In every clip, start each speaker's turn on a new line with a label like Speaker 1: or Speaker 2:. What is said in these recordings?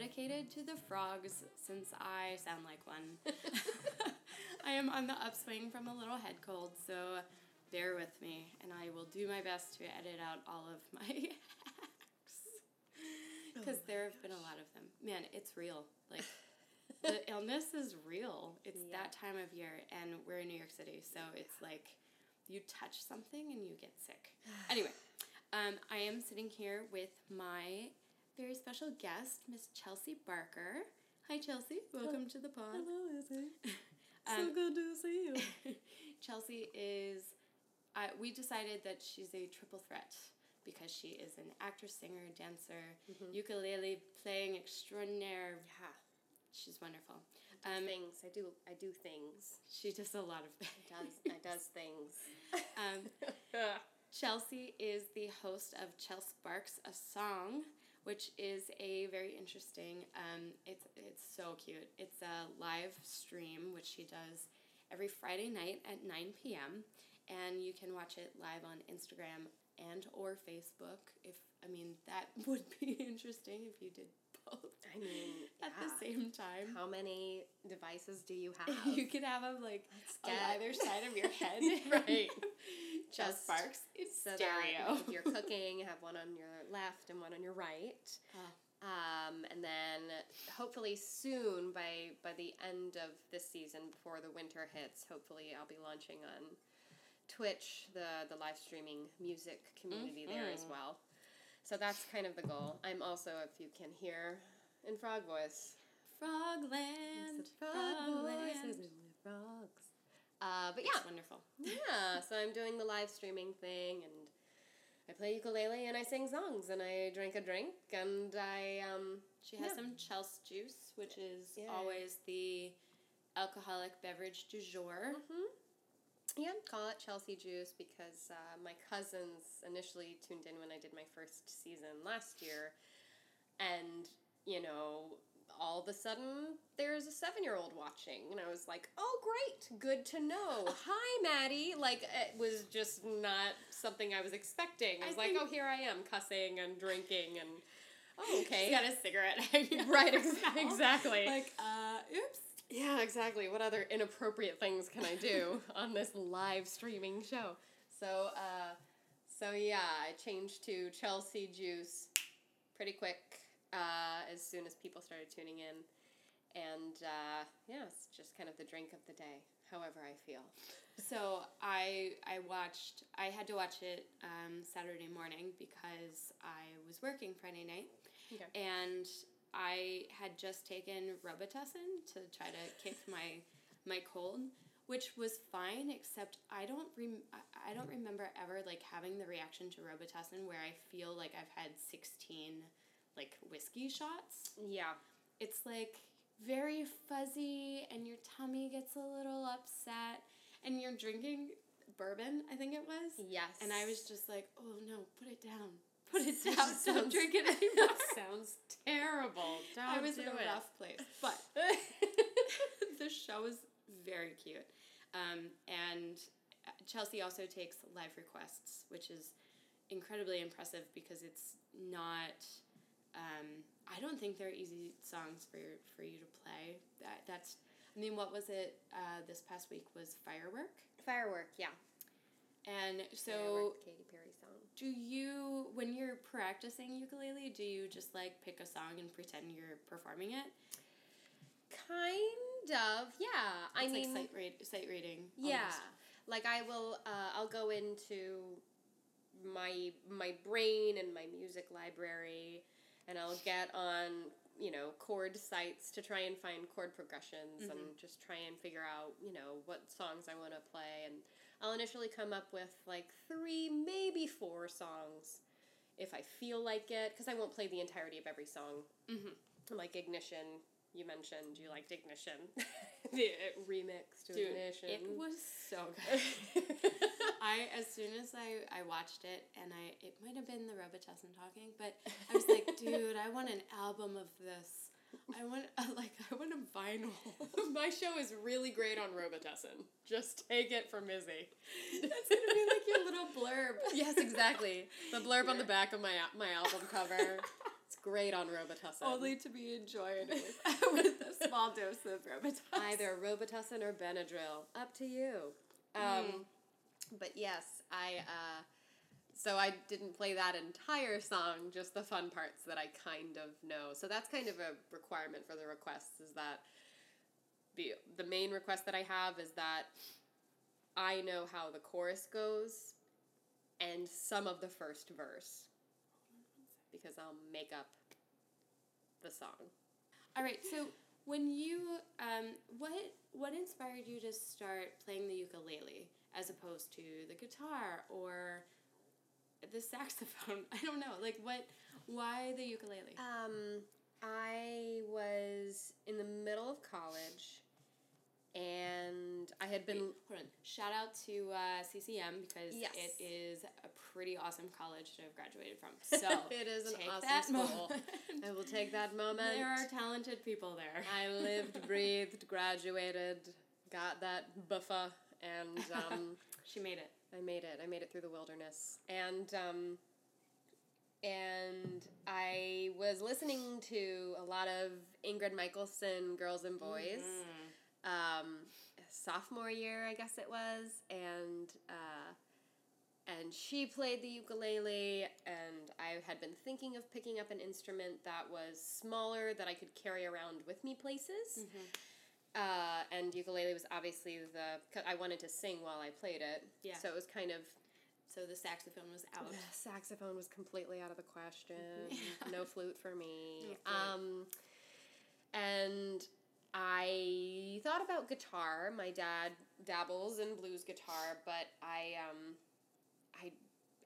Speaker 1: dedicated to the frogs since I sound like one. I am on the upswing from a little head cold, so bear with me, and I will do my best to edit out all of my hacks. Because there have been a lot of them. Man, it's real. Like, the illness is real. It's
Speaker 2: Yeah.
Speaker 1: that time of year, and we're in New York City, so it's like you touch something and you get sick. Anyway, um, I am sitting here with my very special guest, Miss Chelsea Barker. Hi, Chelsea. Welcome to the pod.
Speaker 2: Hello, Izzy.
Speaker 1: Um,
Speaker 2: so good to see you.
Speaker 1: Chelsea is, uh, we decided that she's a triple threat because she is an actress, singer, dancer, ukulele playing extraordinaire.
Speaker 2: Yeah.
Speaker 1: She's wonderful. Um,
Speaker 2: things. I do. I do things.
Speaker 1: she does a lot of things.
Speaker 2: Does I does things.
Speaker 1: Um, Chelsea is the host of Chelsea Sparks a Song, which is a very interesting. Um, it's it's so cute. It's a live stream which she does every Friday night at nine p.m. and you can watch it live on Instagram and or Facebook. If I mean that would be interesting if you did both
Speaker 2: I mean,
Speaker 1: at
Speaker 2: yeah.
Speaker 1: the same time.
Speaker 2: How many devices do you have?
Speaker 1: You could have them like on either side of your head.
Speaker 2: Right. Just
Speaker 1: Sparks. It's
Speaker 2: so
Speaker 1: stereo.
Speaker 2: that if you're cooking, have one on your left and one on your right.
Speaker 1: Ah.
Speaker 2: Um, and then hopefully soon, by by the end of this season, before the winter hits, hopefully I'll be launching on Twitch the the live streaming music community there as well. So that's kind of the goal. I'm also, if you can hear, in frog voice.
Speaker 1: Frogland. Frogland.
Speaker 2: frogs. Uh, but
Speaker 1: It's
Speaker 2: yeah,
Speaker 1: wonderful.
Speaker 2: yeah. So I'm doing the live streaming thing, and I play ukulele and I sing songs and I drink a drink and I um.
Speaker 1: She has
Speaker 2: Yeah.
Speaker 1: some Chelsea juice, which is
Speaker 2: Yeah.
Speaker 1: always the alcoholic beverage du jour.
Speaker 2: Yeah, call it Chelsea Juice because uh, my cousins initially tuned in when I did my first season last year, and you know, all of a sudden there's a seven year old watching, and I was like, oh great, good to know. Hi, Maddie. Like it was just not something I was expecting. I
Speaker 1: I
Speaker 2: was like,
Speaker 1: think-
Speaker 2: oh, here I am cussing and drinking and. Oh, okay.
Speaker 1: Got a cigarette
Speaker 2: right, ex- exactly.
Speaker 1: Like, uh, oops.
Speaker 2: Yeah, exactly. What other inappropriate things can I do on this live streaming show? So, uh, so yeah, I changed to Chelsea Juice pretty quick uh, as soon as people started tuning in, and uh, yeah, it's just kind of the drink of the day. However, I feel.
Speaker 1: So I I watched I had to watch it um, Saturday morning because I was working Friday night,
Speaker 2: Okay.
Speaker 1: and I had just taken Robitussin to try to kick my my cold, which was fine. Except I don't rem- I- don't remember ever like having the reaction to Robitussin where I feel like I've had sixteen like whiskey shots
Speaker 2: Yeah.
Speaker 1: it's like very fuzzy and your tummy gets a little upset and you're drinking bourbon i think it was
Speaker 2: Yes.
Speaker 1: and i was just like oh no put it down put it down don't
Speaker 2: sounds-
Speaker 1: drink it anymore
Speaker 2: sounds terrible. Don't
Speaker 1: i was in a
Speaker 2: it.
Speaker 1: rough place but the show is very cute um, and uh, chelsea also takes live requests which is incredibly impressive because it's not um, I don't think they're easy songs for for you to play. That that's I mean, what was it? Uh, this past week was firework,
Speaker 2: Firework. Yeah.
Speaker 1: and so
Speaker 2: Firework, Katy Perry song.
Speaker 1: do you when you're practicing ukulele? Do you just like pick a song and pretend you're performing it?
Speaker 2: Kind of, yeah. I
Speaker 1: It's
Speaker 2: mean,
Speaker 1: like sight read sight reading.
Speaker 2: yeah.
Speaker 1: almost.
Speaker 2: Like I will, uh, I'll go into my my brain and my music library, and I'll get on you know chord sites to try and find chord progressions and mm-hmm. just try and figure out you know what songs I want to play, and I'll initially come up with like three, maybe four songs, if I feel like it, because I won't play the entirety of every song. Mm-hmm. Like Ignition, you mentioned you liked Ignition, the remix to
Speaker 1: Dude,
Speaker 2: Ignition.
Speaker 1: it was so good. I as soon as I, I watched it and I it might have been the Robitussin talking, but I was like, dude, I want an album of this. I want a, like I want a vinyl.
Speaker 2: My show is really great on Robitussin. Just take it from Izzy.
Speaker 1: That's gonna be like your little blurb.
Speaker 2: yes, exactly. The blurb on the back of my my album cover. It's great on Robitussin.
Speaker 1: Only to be enjoyed with, with a small dose of Robitussin.
Speaker 2: Either Robitussin or Benadryl. Up to you. Um, But yes, I. Uh, so I didn't play that entire song, just the fun parts that I kind of know. So that's kind of a requirement for the requests is that the the main request that I have is that I know how the chorus goes and some of the first verse because I'll make up the song.
Speaker 1: All right, so when you, um, what what inspired you to start playing the ukulele as opposed to the guitar or the saxophone? I don't know. Like, what? Why the ukulele?
Speaker 2: Um, I was in the middle of college, and I had been.
Speaker 1: Hold on. Shout out to uh, CCM because
Speaker 2: Yes.
Speaker 1: it is a pretty awesome college to have graduated from. So
Speaker 2: it is an awesome school.
Speaker 1: moment.
Speaker 2: I will take that moment.
Speaker 1: There are talented people there.
Speaker 2: I lived, breathed, graduated, got that buffa, and um,
Speaker 1: she made it.
Speaker 2: I made it. I made it through the wilderness, and um, and I was listening to a lot of Ingrid Michaelson, Girls and Boys.
Speaker 1: Mhm.
Speaker 2: um, sophomore year, I guess it was, and uh, and she played the ukulele, and I had been thinking of picking up an instrument that was smaller that I could carry around with me places.
Speaker 1: Mhm.
Speaker 2: Uh, and ukulele was obviously the 'cause I wanted to sing while I played it,
Speaker 1: Yeah.
Speaker 2: so it was kind of
Speaker 1: So the saxophone was out.
Speaker 2: saxophone was completely out of the question.
Speaker 1: Yeah.
Speaker 2: No flute for me.
Speaker 1: No flute.
Speaker 2: Um, and I thought about guitar. My dad dabbles in blues guitar, but I um, I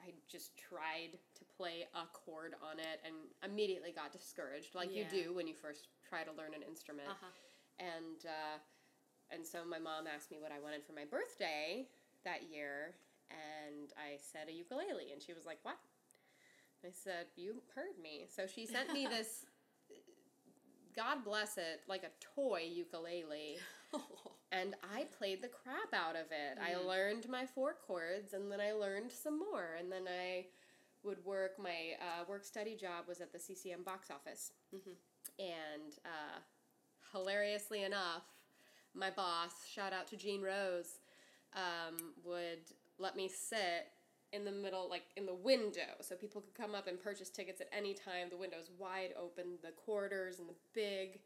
Speaker 2: I just tried to play a chord on it and immediately got discouraged, like you do when you first try to learn an instrument
Speaker 1: Uh huh.
Speaker 2: And uh, and so my mom asked me what I wanted for my birthday that year, and I said a ukulele, and she was like, "What?" I said, "You heard me." So she sent me this. God bless it, like a toy ukulele, and I played the crap out of it. I
Speaker 1: Mm.
Speaker 2: learned my four chords, and then I learned some more, and then I would work. My uh, work study job was at the CCM box office,
Speaker 1: Mhm.
Speaker 2: and uh, hilariously enough, my boss, shout out to Jean Rose, um, would let me sit in the middle, like in the window, so people could come up and purchase tickets at any time. The window's wide open, the corridors and the big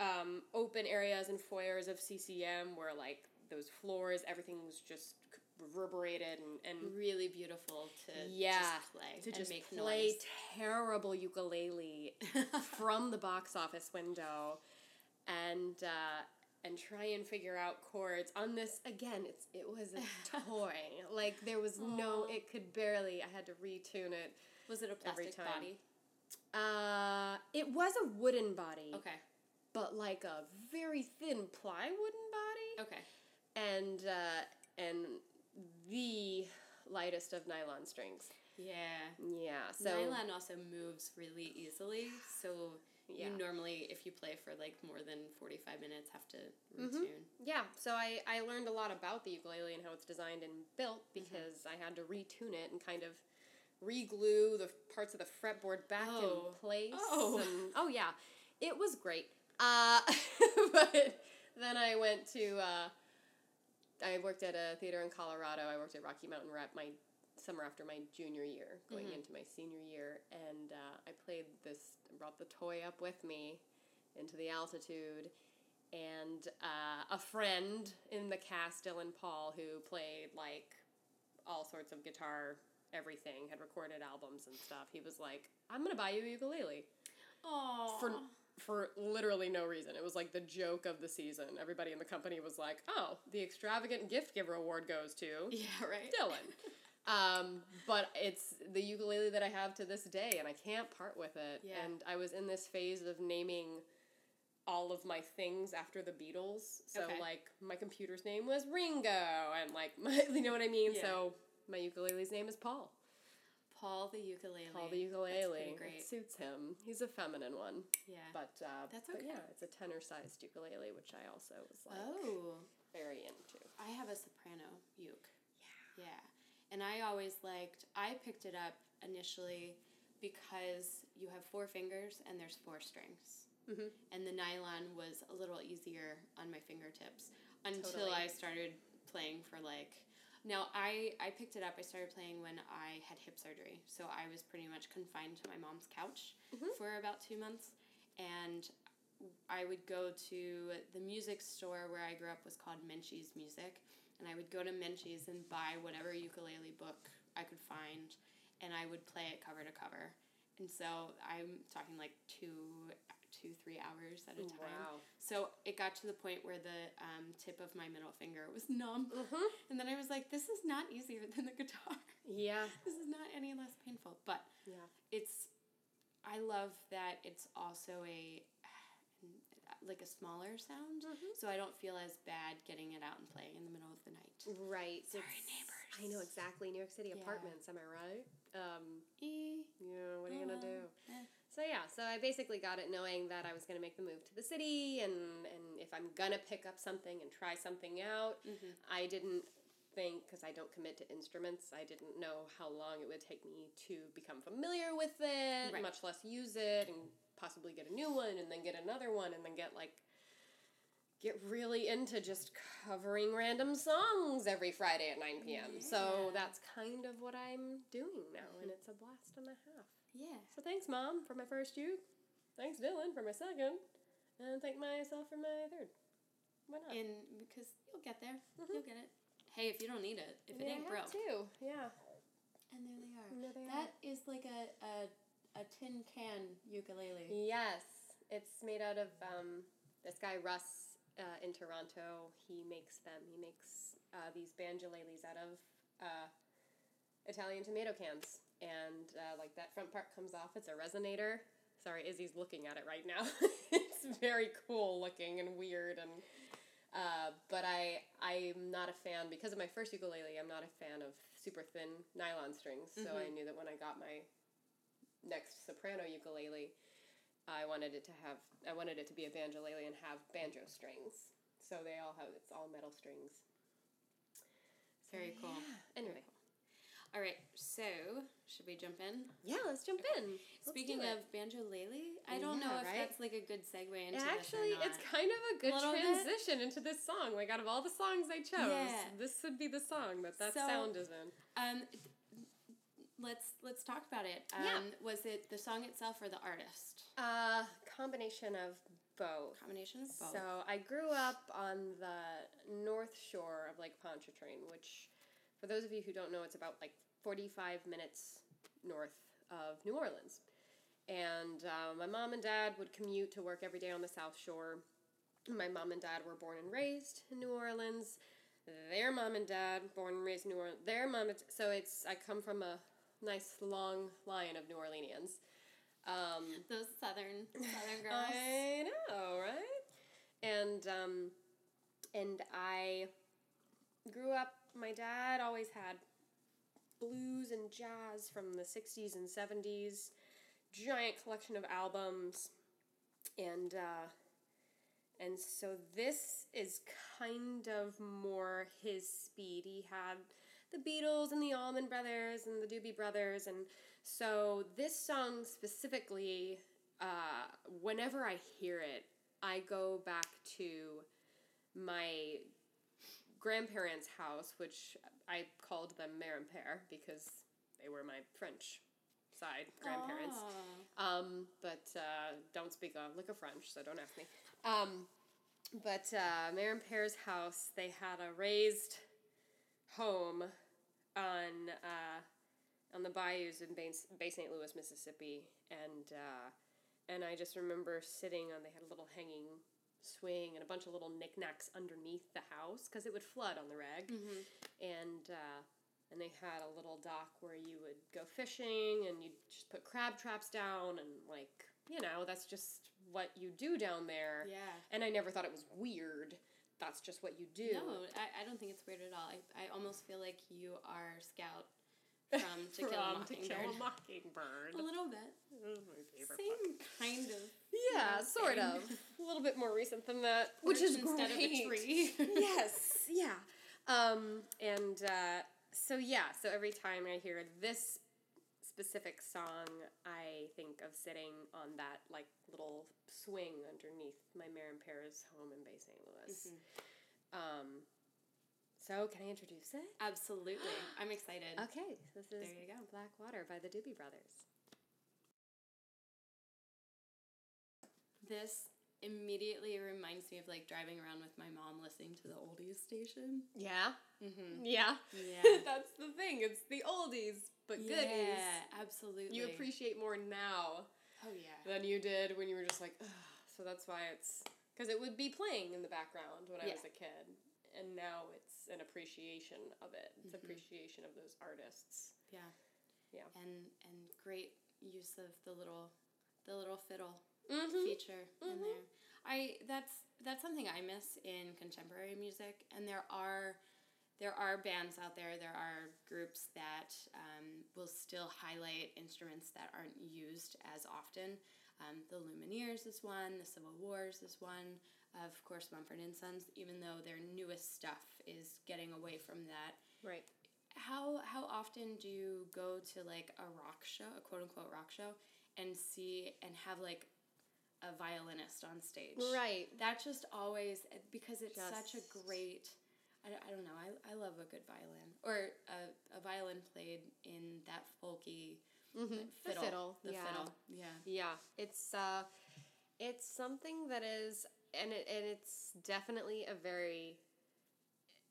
Speaker 2: um, open areas and foyers of CCM were like those floors, everything was just reverberated and, and
Speaker 1: Really beautiful to
Speaker 2: Yeah,
Speaker 1: just play
Speaker 2: to just
Speaker 1: make
Speaker 2: play
Speaker 1: noise.
Speaker 2: terrible ukulele from the box office window and uh, and try and figure out chords on this again it's it was a toy like there was no it could barely i had to retune it
Speaker 1: Was it a plastic body?
Speaker 2: uh it was a wooden body
Speaker 1: Okay.
Speaker 2: but like a very thin ply wooden body
Speaker 1: Okay.
Speaker 2: and uh, and the lightest of nylon strings
Speaker 1: Yeah.
Speaker 2: yeah so
Speaker 1: Nylon also moves really easily, so
Speaker 2: yeah
Speaker 1: you normally, if you play for like more than forty five minutes, have to
Speaker 2: Mhm.
Speaker 1: retune.
Speaker 2: Yeah, so I, I learned a lot about the ukulele and how it's designed and built because I had to retune it and kind of re-glue the parts of the fretboard back
Speaker 1: Oh.
Speaker 2: in place.
Speaker 1: Oh.
Speaker 2: and- oh yeah, it was great. Uh, but then I went to uh, I worked at a theater in Colorado. I worked at Rocky Mountain Rep my summer after my junior year, going
Speaker 1: Mhm.
Speaker 2: into my senior year, and uh, I played this. Brought the toy up with me into the altitude and uh, a friend in the cast, Dylan Paul, who played like all sorts of guitar, everything, had recorded albums and stuff. He was like, "I'm gonna buy you a ukulele
Speaker 1: Oh.
Speaker 2: for for literally no reason." It was like the joke of the season. Everybody in the company was like, "Oh, the extravagant gift giver award goes to
Speaker 1: Yeah. Right.
Speaker 2: Dylan." Um, but it's the ukulele that I have to this day, and I can't part with it.
Speaker 1: Yeah.
Speaker 2: And I was in this phase of naming all of my things after the Beatles. So
Speaker 1: Okay.
Speaker 2: like my computer's name was Ringo, and like my, you know what I mean.
Speaker 1: Yeah.
Speaker 2: So my ukulele's name is Paul.
Speaker 1: Paul the ukulele.
Speaker 2: Paul the ukulele. It suits him. He's a feminine one,
Speaker 1: Yeah.
Speaker 2: but uh,
Speaker 1: That's
Speaker 2: but
Speaker 1: okay.
Speaker 2: yeah, it's a tenor-sized ukulele, which I also was like
Speaker 1: oh.
Speaker 2: very into.
Speaker 1: I have a soprano uke. Yeah. Yeah. And I always liked, I picked it up initially because you have four fingers and there's four strings.
Speaker 2: Mhm.
Speaker 1: And the nylon was a little easier on my fingertips until
Speaker 2: Totally.
Speaker 1: I started playing for like. Now I I picked it up. I started playing when I had hip surgery, so I was pretty much confined to my mom's couch
Speaker 2: Mhm.
Speaker 1: for about two months, and I would go to the music store where I grew up was called Menchie's Music, and I would go to Menchie's and buy whatever ukulele book I could find, and I would play it cover to cover. And so I'm talking like two, two, three hours at a time.
Speaker 2: Wow.
Speaker 1: So it got to the point where the um, tip of my middle finger was numb,
Speaker 2: Mhm.
Speaker 1: and then I was like, "This is not easier than the guitar.
Speaker 2: Yeah.
Speaker 1: this is not any less painful." But
Speaker 2: Yeah.
Speaker 1: it's I love that it's also a like a smaller sound,
Speaker 2: Mhm.
Speaker 1: so I don't feel as bad getting it out and playing in the middle of the night.
Speaker 2: Right.
Speaker 1: Sorry,
Speaker 2: It's-
Speaker 1: neighbors.
Speaker 2: I know exactly. New York City
Speaker 1: Yeah.
Speaker 2: apartments. Am I right? Um,
Speaker 1: E.
Speaker 2: yeah. What are you gonna do?
Speaker 1: eh.
Speaker 2: So yeah, so I basically got it knowing that I was gonna make the move to the city, and and if I'm gonna pick up something and try something out,
Speaker 1: Mhm.
Speaker 2: I didn't think because I don't commit to instruments. I didn't know how long it would take me to become familiar with it,
Speaker 1: Right.
Speaker 2: much less use it, and possibly get a new one, and then get another one, and then get like get really into just covering random songs every Friday at 9 p.m. So that's kind of what I'm doing now, and it's a blast and a half.
Speaker 1: Yeah.
Speaker 2: So thanks, Mom, for my first uke. Thanks, Dylan, for my second. And thank myself for my third. Why not?
Speaker 1: And because you'll get there,
Speaker 2: Mhm.
Speaker 1: you'll get it. Hey, if you don't need it, if it
Speaker 2: Yeah,
Speaker 1: ain't broke,
Speaker 2: too. Yeah.
Speaker 1: and there they are.
Speaker 2: And there they are.
Speaker 1: That is like a, a a tin can ukulele.
Speaker 2: Yes. It's made out of um, this guy, Russ, uh, in Toronto. He makes them. He makes uh, these banjoleles out of uh, Italian tomato cans. And uh, like that front part comes off. It's a resonator. Sorry, Izzy's looking at it right now. it's very cool looking and weird and uh, but I I'm not a fan because of my first ukulele. I'm not a fan of super thin nylon strings. So I
Speaker 1: Mhm.
Speaker 2: knew that when I got my next soprano ukulele, I wanted it to have I wanted it to be a banjolele and have banjo strings. So they all have it's all metal strings. So,
Speaker 1: Very cool.
Speaker 2: yeah. Anyway,
Speaker 1: All right, so should we jump in?
Speaker 2: yeah, let's jump in. Let's
Speaker 1: Speaking of banjo lele, I don't know
Speaker 2: Yeah,
Speaker 1: if
Speaker 2: right?
Speaker 1: that's like a good segue into
Speaker 2: Actually,
Speaker 1: this or not.
Speaker 2: it's kind of a good
Speaker 1: bit?
Speaker 2: transition into this song. Like out of all the songs I chose,
Speaker 1: Yeah.
Speaker 2: this would be the song that that
Speaker 1: So-
Speaker 2: sound is in.
Speaker 1: um, let's let's talk about it. Um,
Speaker 2: Yeah.
Speaker 1: Was it the song itself or the artist?
Speaker 2: Uh, combination of both.
Speaker 1: Combination of both.
Speaker 2: So I grew up on the north shore of Lake Pontchartrain, which, for those of you who don't know, it's about like 45 minutes north of New Orleans. And uh, my mom and dad would commute to work every day on the south shore. My mom and dad were born and raised in New Orleans. Their mom and dad, born and raised in New Orleans. Their mom, and- so it's I come from a nice long line of New Orleanians. Um,
Speaker 1: Those southern southern girls.
Speaker 2: I know, right? And um, and I grew up. My dad always had blues and jazz from the '60s and '70s. Giant collection of albums, and uh, and so this is kind of more his speed. He had the Beatles and the Allman Brothers and the Doobie Brothers, and so this song specifically, uh, whenever I hear it, I go back to my grandparents' house, which I called them mère père because they were my French side grandparents. Um, but uh, don't speak a lick of French, so don't ask me. Um, but uh, and Père's house, they had a raised home on uh, on the bayous in Bay, Bay St. Louis, Mississippi, and uh, and I just remember sitting on. They had a little hanging swing and a bunch of little knickknacks underneath the house because it would flood on the reg
Speaker 1: Mhm.
Speaker 2: and uh, and they had a little dock where you would go fishing and you'd just put crab traps down and like you know that's just what you do down there
Speaker 1: Yeah.
Speaker 2: and i never thought it was weird that's just what you do
Speaker 1: No, I, I don't think it's weird at all. I, I almost feel like you are Scout from To Kill a
Speaker 2: To Kill a
Speaker 1: Mockingbird. A little bit.
Speaker 2: This is my favorite
Speaker 1: Same kind of.
Speaker 2: yeah
Speaker 1: know,
Speaker 2: sort
Speaker 1: thing.
Speaker 2: of a little bit more recent than that which is
Speaker 1: instead
Speaker 2: great.
Speaker 1: of a tree.
Speaker 2: yes, yeah. Um, and uh, so yeah, so every time I hear this specific song, I think of sitting on that like little swing underneath my Marin Paris home in Bay St. Louis. Um, so can I introduce it?
Speaker 1: Absolutely. I'm excited.
Speaker 2: Okay, this is
Speaker 1: There you go.
Speaker 2: Black Water by the Doobie Brothers.
Speaker 1: This immediately reminds me of like driving around with my mom listening to the oldies station.
Speaker 2: Yeah,
Speaker 1: Mm-hmm.
Speaker 2: yeah,
Speaker 1: Yeah.
Speaker 2: That's the thing. It's the oldies but goodies.
Speaker 1: Yeah, absolutely.
Speaker 2: You appreciate more now
Speaker 1: Oh yeah.
Speaker 2: than you did when you were just like, Ugh. so that's why it's because it would be playing in the background when I
Speaker 1: Yeah.
Speaker 2: was a kid, and now it's an appreciation of it. It's
Speaker 1: Mhm.
Speaker 2: appreciation of those artists.
Speaker 1: Yeah.
Speaker 2: Yeah.
Speaker 1: And and great use of the little the little fiddle
Speaker 2: Mm-hmm.
Speaker 1: feature in
Speaker 2: Mhm.
Speaker 1: there. I that's that's something I miss in contemporary music, and there are there are bands out there. There are groups that um, will still highlight instruments that aren't used as often. Um, the Lumineers is one. The Civil Wars is one. Of course, Mumford and Sons. Even though their newest stuff is getting away from that,
Speaker 2: Right.
Speaker 1: how how often do you go to like a rock show, a quote unquote rock show, and see and have like a violinist on stage?
Speaker 2: Right.
Speaker 1: That just always because it's such a great. I, I don't know. I, I love a good violin or a, a violin played in that folky
Speaker 2: Mm-hmm.
Speaker 1: fiddle.
Speaker 2: The fiddle.
Speaker 1: The
Speaker 2: yeah.
Speaker 1: fiddle. Yeah.
Speaker 2: Yeah, it's uh, it's something that is, and it and it's definitely a very.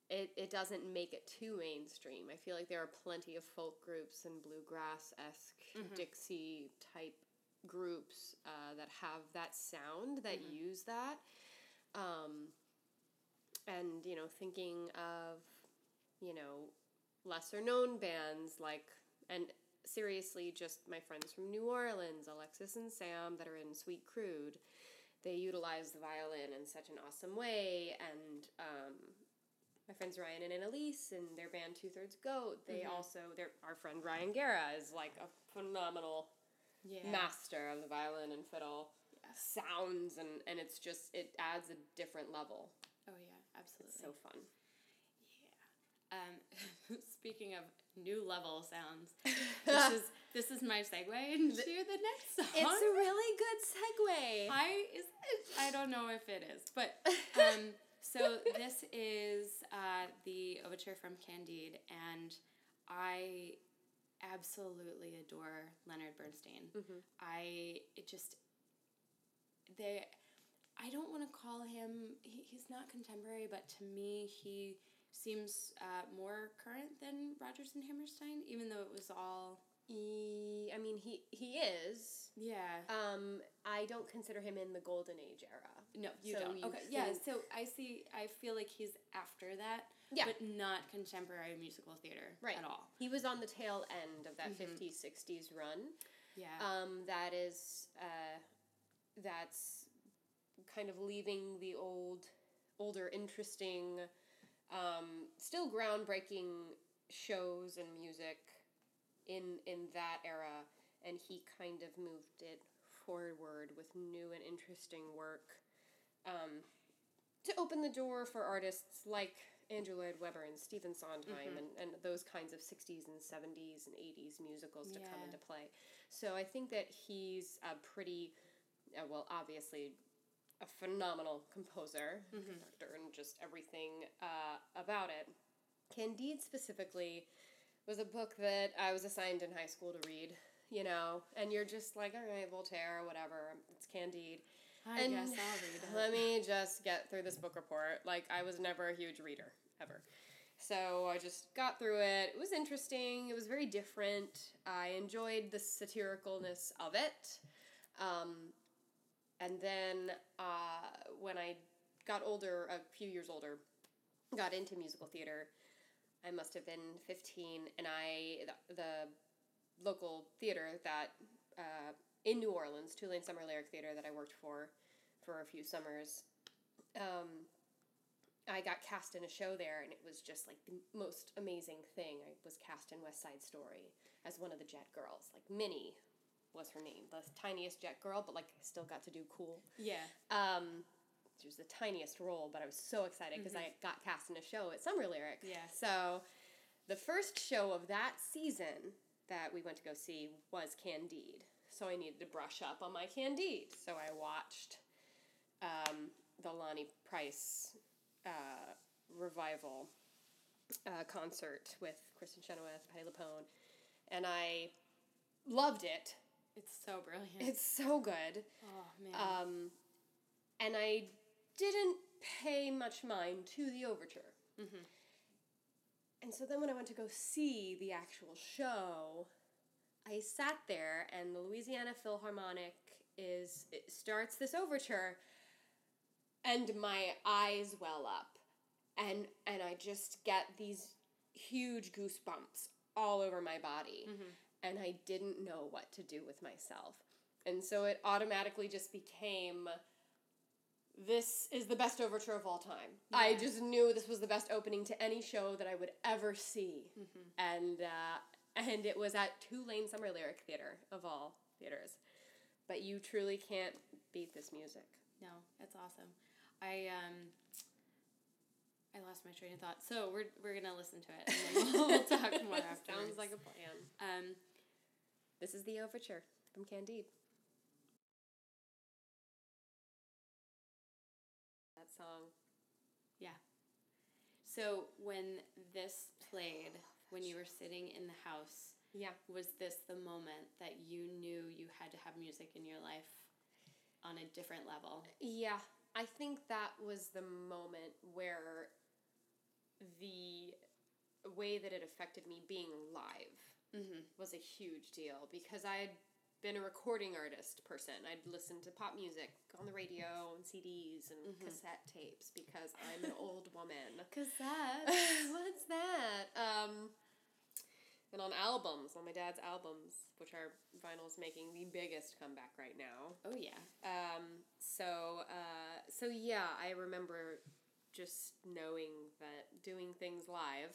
Speaker 2: It, it doesn't make it too mainstream. I feel like there are plenty of folk groups and bluegrass esque
Speaker 1: Mhm.
Speaker 2: Dixie type groups uh, that have that sound that
Speaker 1: Mhm.
Speaker 2: use that. Um, and you know, thinking of you know lesser known bands like and seriously just my friends from New Orleans, Alexis and Sam that are in Sweet Crude. They utilize the violin in such an awesome way and um, my friends Ryan and Annalise and their band Two Thirds Goat, they
Speaker 1: Mhm.
Speaker 2: also their our friend Ryan Guerra is like a phenomenal
Speaker 1: Yeah.
Speaker 2: master of the violin and fiddle
Speaker 1: Yeah.
Speaker 2: sounds and, and it's just it adds a different level.
Speaker 1: Absolutely.
Speaker 2: It's so fun.
Speaker 1: Yeah. Um, speaking of new level sounds, this is this is my segue into the next song.
Speaker 2: It's a really good segue.
Speaker 1: I is it? I don't know if it is, but um, so this is uh, the overture from Candide, and I absolutely adore Leonard Bernstein.
Speaker 2: Mhm.
Speaker 1: I it just they I don't want to call him he, he's not contemporary, but to me he seems uh, more current than Rodgers and Hammerstein, even though it was all
Speaker 2: E- I mean, he he is.
Speaker 1: yeah.
Speaker 2: Um, I don't consider him in the golden age era.
Speaker 1: No, you
Speaker 2: So
Speaker 1: don't.
Speaker 2: you
Speaker 1: okay, yeah. So I see. I feel like he's after that,
Speaker 2: Yeah.
Speaker 1: but not contemporary musical theater
Speaker 2: Right.
Speaker 1: at all.
Speaker 2: He was on the tail end of that
Speaker 1: Mhm.
Speaker 2: 50s, 60s run.
Speaker 1: Yeah.
Speaker 2: Um, that is, uh, that's kind of leaving the old, older, interesting, um, still groundbreaking shows and music in in that era, and he kind of moved it forward with new and interesting work um, to open the door for artists like Andrew Lloyd Webber and Stephen Sondheim
Speaker 1: Mhm.
Speaker 2: and, and those kinds of 60s and 70s and 80s musicals to come into play. So I think that he's a pretty, uh, well, obviously a phenomenal composer,
Speaker 1: Mhm.
Speaker 2: conductor, and just everything uh, about it. Candide specifically was a book that I was assigned in high school to read, you know, and you're just like, all right, Voltaire, whatever, it's Candide.
Speaker 1: I
Speaker 2: and
Speaker 1: guess I'll read it.
Speaker 2: Let me just get through this book report. Like, I was never a huge reader, ever. So I just got through it. It was interesting. It was very different. I enjoyed the satiricalness of it. Um, and then uh, when I got older, a few years older, got into musical theater, I must have been 15, and I, the, the local theater that, uh, in New Orleans, Tulane Summer Lyric Theater that I worked for for a few summers, um, I got cast in a show there, and it was just like the most amazing thing. I was cast in West Side Story as one of the Jet Girls. Like Minnie was her name, the tiniest Jet Girl, but like still got to do cool.
Speaker 1: yeah.
Speaker 2: Um, it was the tiniest role, but I was so excited because I got cast in a show at Summer Lyric.
Speaker 1: Yeah.
Speaker 2: So, the first show of that season that we went to go see was Candide. So I needed to brush up on my Candide. So I watched um, the Lonny Price uh, revival uh, concert with Kristin Chenoweth, Patti LuPone, and I loved it.
Speaker 1: It's so brilliant.
Speaker 2: It's so good.
Speaker 1: oh man.
Speaker 2: Um, and I didn't pay much mind to the overture.
Speaker 1: Mhm.
Speaker 2: And so then when I went to go see the actual show, I sat there and the Louisiana Philharmonic is it starts this overture and my eyes well up and and I just get these huge goosebumps all over my body
Speaker 1: Mhm.
Speaker 2: And I didn't know what to do with myself. And so it automatically just became this is the best overture of all time. I just knew this was the best opening to any show that I would ever see.
Speaker 1: Mhm.
Speaker 2: And uh, and it was at Tulane Summer Lyric Theater of all theaters. But you truly can't beat this music.
Speaker 1: No, it's awesome. I um I lost my train of thought. So we're we're gonna listen to it and then we'll, we'll talk more after.
Speaker 2: Sounds like a plan.
Speaker 1: um
Speaker 2: This is the overture from Candide. That song. Yeah.
Speaker 1: So when this played, when you were sitting in the house,
Speaker 2: Yeah.
Speaker 1: was this the moment that you knew you had to have music in your life on a different level?
Speaker 2: Yeah, I think that was the moment where the way that it affected me being live
Speaker 1: Mm-hmm.
Speaker 2: was a huge deal because I'd been a recording artist person. I'd listened to pop music on the radio and CDs and
Speaker 1: Mhm.
Speaker 2: cassette tapes because I'm an old woman.
Speaker 1: Cause that
Speaker 2: What's that? Um, and on albums, on my dad's albums, which are vinyl's making the biggest comeback right now.
Speaker 1: oh yeah.
Speaker 2: Um, so, uh, so yeah, I remember just knowing that doing things live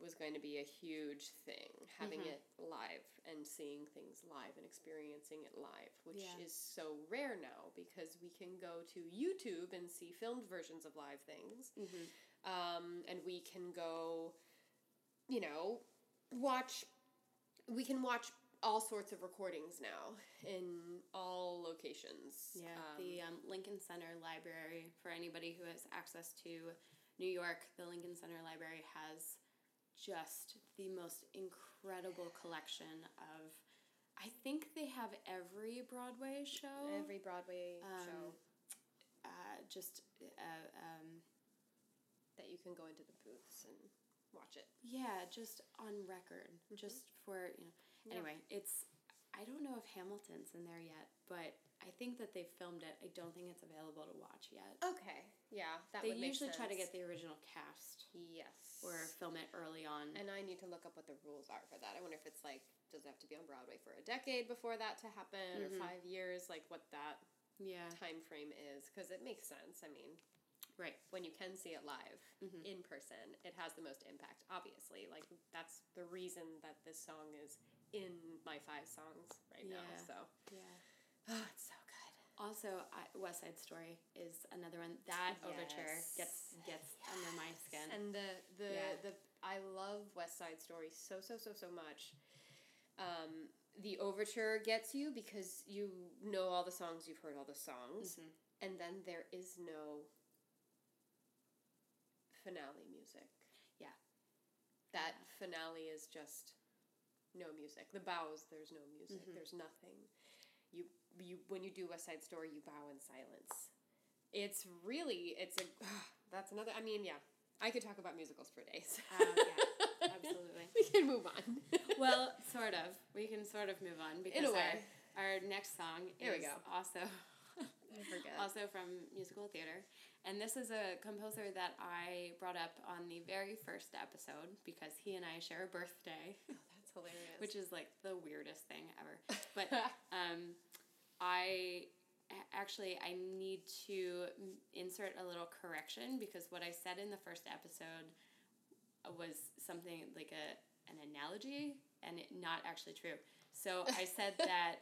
Speaker 2: was going to be a huge thing. Having
Speaker 1: Mhm.
Speaker 2: it live and seeing things live and experiencing it live, which
Speaker 1: Yeah.
Speaker 2: is so rare now because we can go to YouTube and see filmed versions of live things.
Speaker 1: Mm-hmm.
Speaker 2: Um, and we can go, you know, watch, we can watch all sorts of recordings now in all locations.
Speaker 1: Yeah,
Speaker 2: Um,
Speaker 1: the um, Lincoln Center Library, for anybody who has access to New York, the Lincoln Center Library has just the most incredible collection of. I think they have every Broadway show.
Speaker 2: every Broadway show
Speaker 1: um, Uh, just, uh, um,
Speaker 2: that you can go into the booths and watch it.
Speaker 1: yeah, just on record.
Speaker 2: Mhm.
Speaker 1: Just for, you know.
Speaker 2: Yeah.
Speaker 1: Anyway, it's. I don't know if Hamilton's in there yet, but I think that they filmed it. I don't think it's available to watch yet.
Speaker 2: Okay, yeah, that
Speaker 1: they
Speaker 2: would make
Speaker 1: usually try to get the original cast
Speaker 2: yes
Speaker 1: or film it early on.
Speaker 2: And I need to look up what the rules are for that. I wonder if it's like, does it have to be on Broadway for a decade before that to happen,
Speaker 1: Mhm.
Speaker 2: or five years? Like what that
Speaker 1: yeah,
Speaker 2: time frame is, because it makes sense. I mean,
Speaker 1: right.
Speaker 2: when you can see it live
Speaker 1: Mhm.
Speaker 2: in person, it has the most impact. Obviously, like that's the reason that this song is in my five songs right now. So,
Speaker 1: Yeah.
Speaker 2: oh, good.
Speaker 1: Also, I, West Side Story is another one that overture
Speaker 2: Yes.
Speaker 1: gets gets under my skin.
Speaker 2: And the the
Speaker 1: Yeah.
Speaker 2: the I love West Side Story so so so so much. Um, the overture gets you because you know all the songs, you've heard all the songs,
Speaker 1: Mhm.
Speaker 2: and then there is no finale music.
Speaker 1: Yeah.
Speaker 2: That
Speaker 1: Yeah.
Speaker 2: finale is just no music. The bows, there's no music.
Speaker 1: Mhm.
Speaker 2: There's nothing. You you when you do West Side Story, you bow in silence. It's really it's a that's another. I mean, yeah, I could talk about musicals for days.
Speaker 1: Uh, yeah, absolutely.
Speaker 2: we can move on.
Speaker 1: well, sort of. We can sort of move on because
Speaker 2: in a way,
Speaker 1: our, our next song
Speaker 2: Here we go.
Speaker 1: also also from musical theater. And this is a composer that I brought up on the very first episode because he and I share a birthday,
Speaker 2: oh, that's hilarious.
Speaker 1: which is like the weirdest thing ever. But um, I actually I need to insert a little correction because what I said in the first episode was something like a an analogy and it, not actually true. So I said that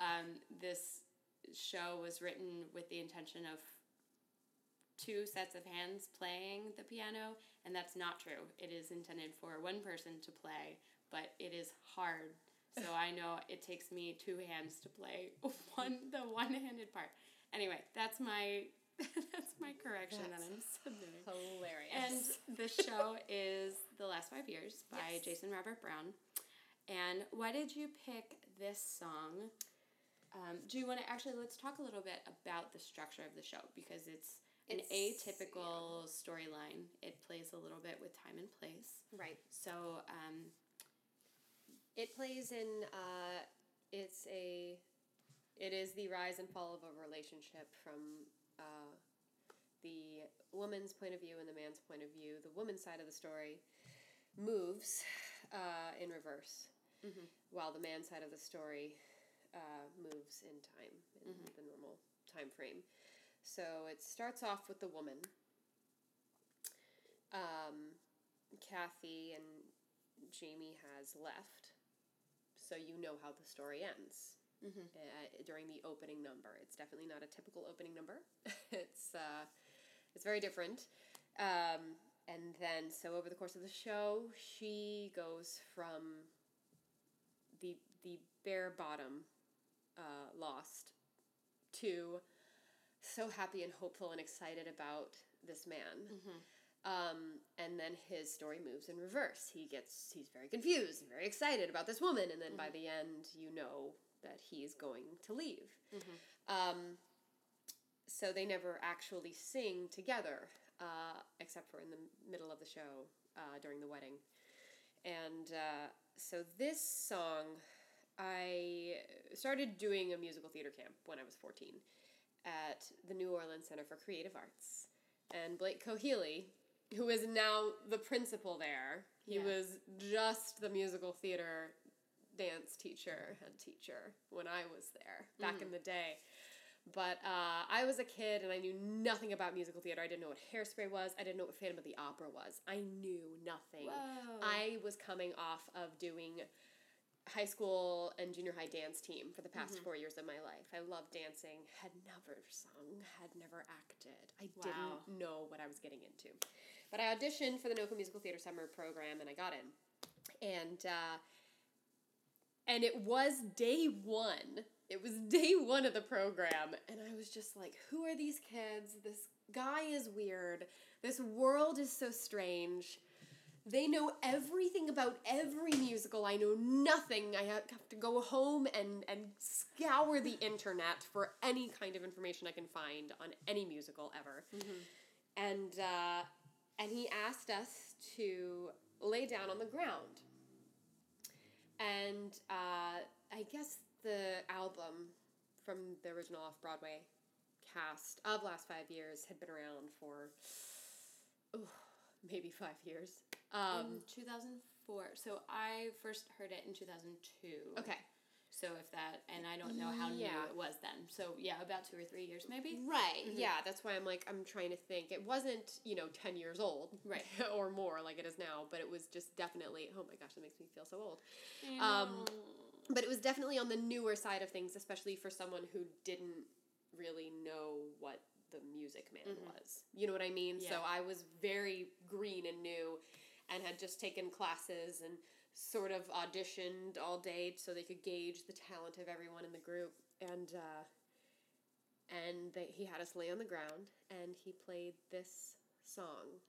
Speaker 1: um, this show was written with the intention of two sets of hands playing the piano, and that's not true. It is intended for one person to play, but it is hard. So I know it takes me two hands to play one the one handed part. Anyway, that's my that's my correction that I'm submitting.
Speaker 2: Hilarious.
Speaker 1: And the show is The Last Five Years by
Speaker 2: Yes.
Speaker 1: Jason Robert Brown. And why did you pick this song? Um, do you want to actually let's talk a little bit about the structure of the show because it's an
Speaker 2: It's-
Speaker 1: atypical storyline. It plays a little bit with time and place.
Speaker 2: right.
Speaker 1: So, um,
Speaker 2: It plays in. Uh, it's a. It is the rise and fall of a relationship from uh, the woman's point of view and the man's point of view. The woman's side of the story moves uh, in reverse,
Speaker 1: Mhm.
Speaker 2: while the man's side of the story uh, moves in time in
Speaker 1: Mhm.
Speaker 2: the normal time frame. So it starts off with the woman. Um, Kathy and Jamie has left, so you know how the story ends
Speaker 1: mhm.
Speaker 2: uh, during the opening number. It's definitely not a typical opening number. it's uh, it's very different. Um, and then, so over the course of the show, she goes from the the bare bottom, uh, lost, to so happy and hopeful and excited about this man.
Speaker 1: Mhm.
Speaker 2: Um, and then his story moves in reverse. He gets he's very confused, and very excited about this woman, and then by the end, you know that he's going to leave.
Speaker 1: Mhm.
Speaker 2: Um, so they never actually sing together, uh, except for in the middle of the show uh, during the wedding. And uh, so this song, I started doing a musical theater camp when I was 14 at the New Orleans Center for Creative Arts. And Blake Cohealy, who is now the principal there, he
Speaker 1: Yeah.
Speaker 2: was just the musical theater dance teacher, head teacher, when I was there back
Speaker 1: Mm.
Speaker 2: in the day. But uh, I was a kid and I knew nothing about musical theater. I didn't know what Hairspray was. I didn't know what Phantom of the Opera was. I knew nothing.
Speaker 1: Whoa.
Speaker 2: I was coming off of doing high school and junior high dance team for the past
Speaker 1: Mm-hmm.
Speaker 2: four years of my life. I loved dancing, had never sung, had never acted. I
Speaker 1: Wow.
Speaker 2: didn't know what I was getting into. But I auditioned for the NOCCA Musical Theater Summer program and I got in. And uh, and it was day one. It was day one of the program, and I was just like, "Who are these kids? This guy is weird. This world is so strange." They know everything about every musical. I know nothing. I have to go home and, and scour the internet for any kind of information I can find on any musical ever. And uh, and he asked us to lay down on the ground. And uh, I guess the album from the original off Broadway cast of Last Five Years had been around for maybe five years. Um,
Speaker 1: in 2004. So I first heard it in 2002.
Speaker 2: okay.
Speaker 1: So if that, and I don't know how new it was then. So yeah, about two or three years maybe.
Speaker 2: Right.
Speaker 1: Mhm.
Speaker 2: Yeah, that's why I'm like I'm trying to think. It wasn't, you know, 10 years old.
Speaker 1: Right.
Speaker 2: or more like it is now, but it was just definitely oh my gosh, that makes me feel so old. Um. But it was definitely on the newer side of things, especially for someone who didn't really know what the music man
Speaker 1: Mhm.
Speaker 2: was. You know what I mean?
Speaker 1: Yeah.
Speaker 2: So I was very green and new and had just taken classes and sort of auditioned all day so they could gauge the talent of everyone in the group. And uh, and they, he had us lay on the ground and he played this song.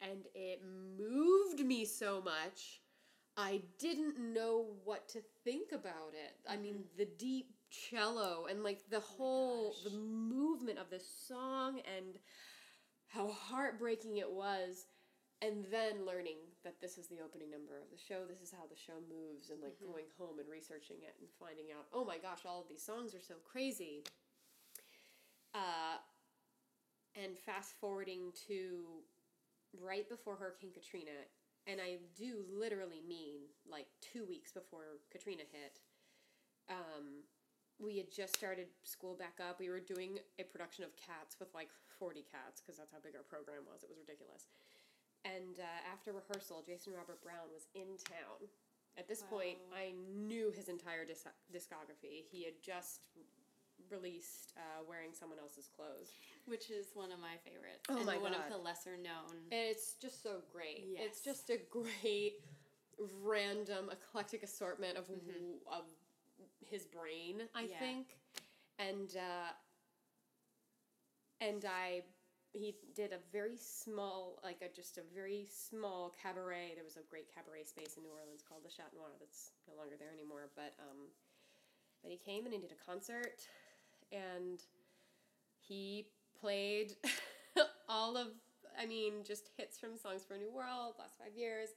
Speaker 2: And it moved me so much. I didn't know what to think about it. I mean, the deep cello and like the whole
Speaker 1: gosh.
Speaker 2: the movement of the song and how heartbreaking it was and then learning that this is the opening number of the show this is how the show moves and like
Speaker 1: Mhm.
Speaker 2: going home and researching it and finding out oh my gosh all of these songs are so crazy uh, and fast forwarding to right before hurricane katrina and i do literally mean like two weeks before katrina hit um, we had just started school back up. We were doing a production of Cats with like 40 cats because that's how big our program was. It was ridiculous. And uh, after rehearsal, Jason Robert Brown was in town. At this point, I knew his entire dis- discography. He had just released uh, wearing someone else's clothes.
Speaker 1: Which is one of my favorites.
Speaker 2: Oh
Speaker 1: and
Speaker 2: my
Speaker 1: one
Speaker 2: God.
Speaker 1: of the lesser known.
Speaker 2: And it's just so great. It's just a great, random, eclectic assortment of
Speaker 1: Mhm.
Speaker 2: of his brain. I
Speaker 1: Yeah.
Speaker 2: think, and uh, and I he did a very small, like a just a very small cabaret. There was a great cabaret space in New Orleans called the Chat Noir that's no longer there anymore. But um, but he came and he did a concert, and he played all of I mean just hits from Songs for a New World last five years.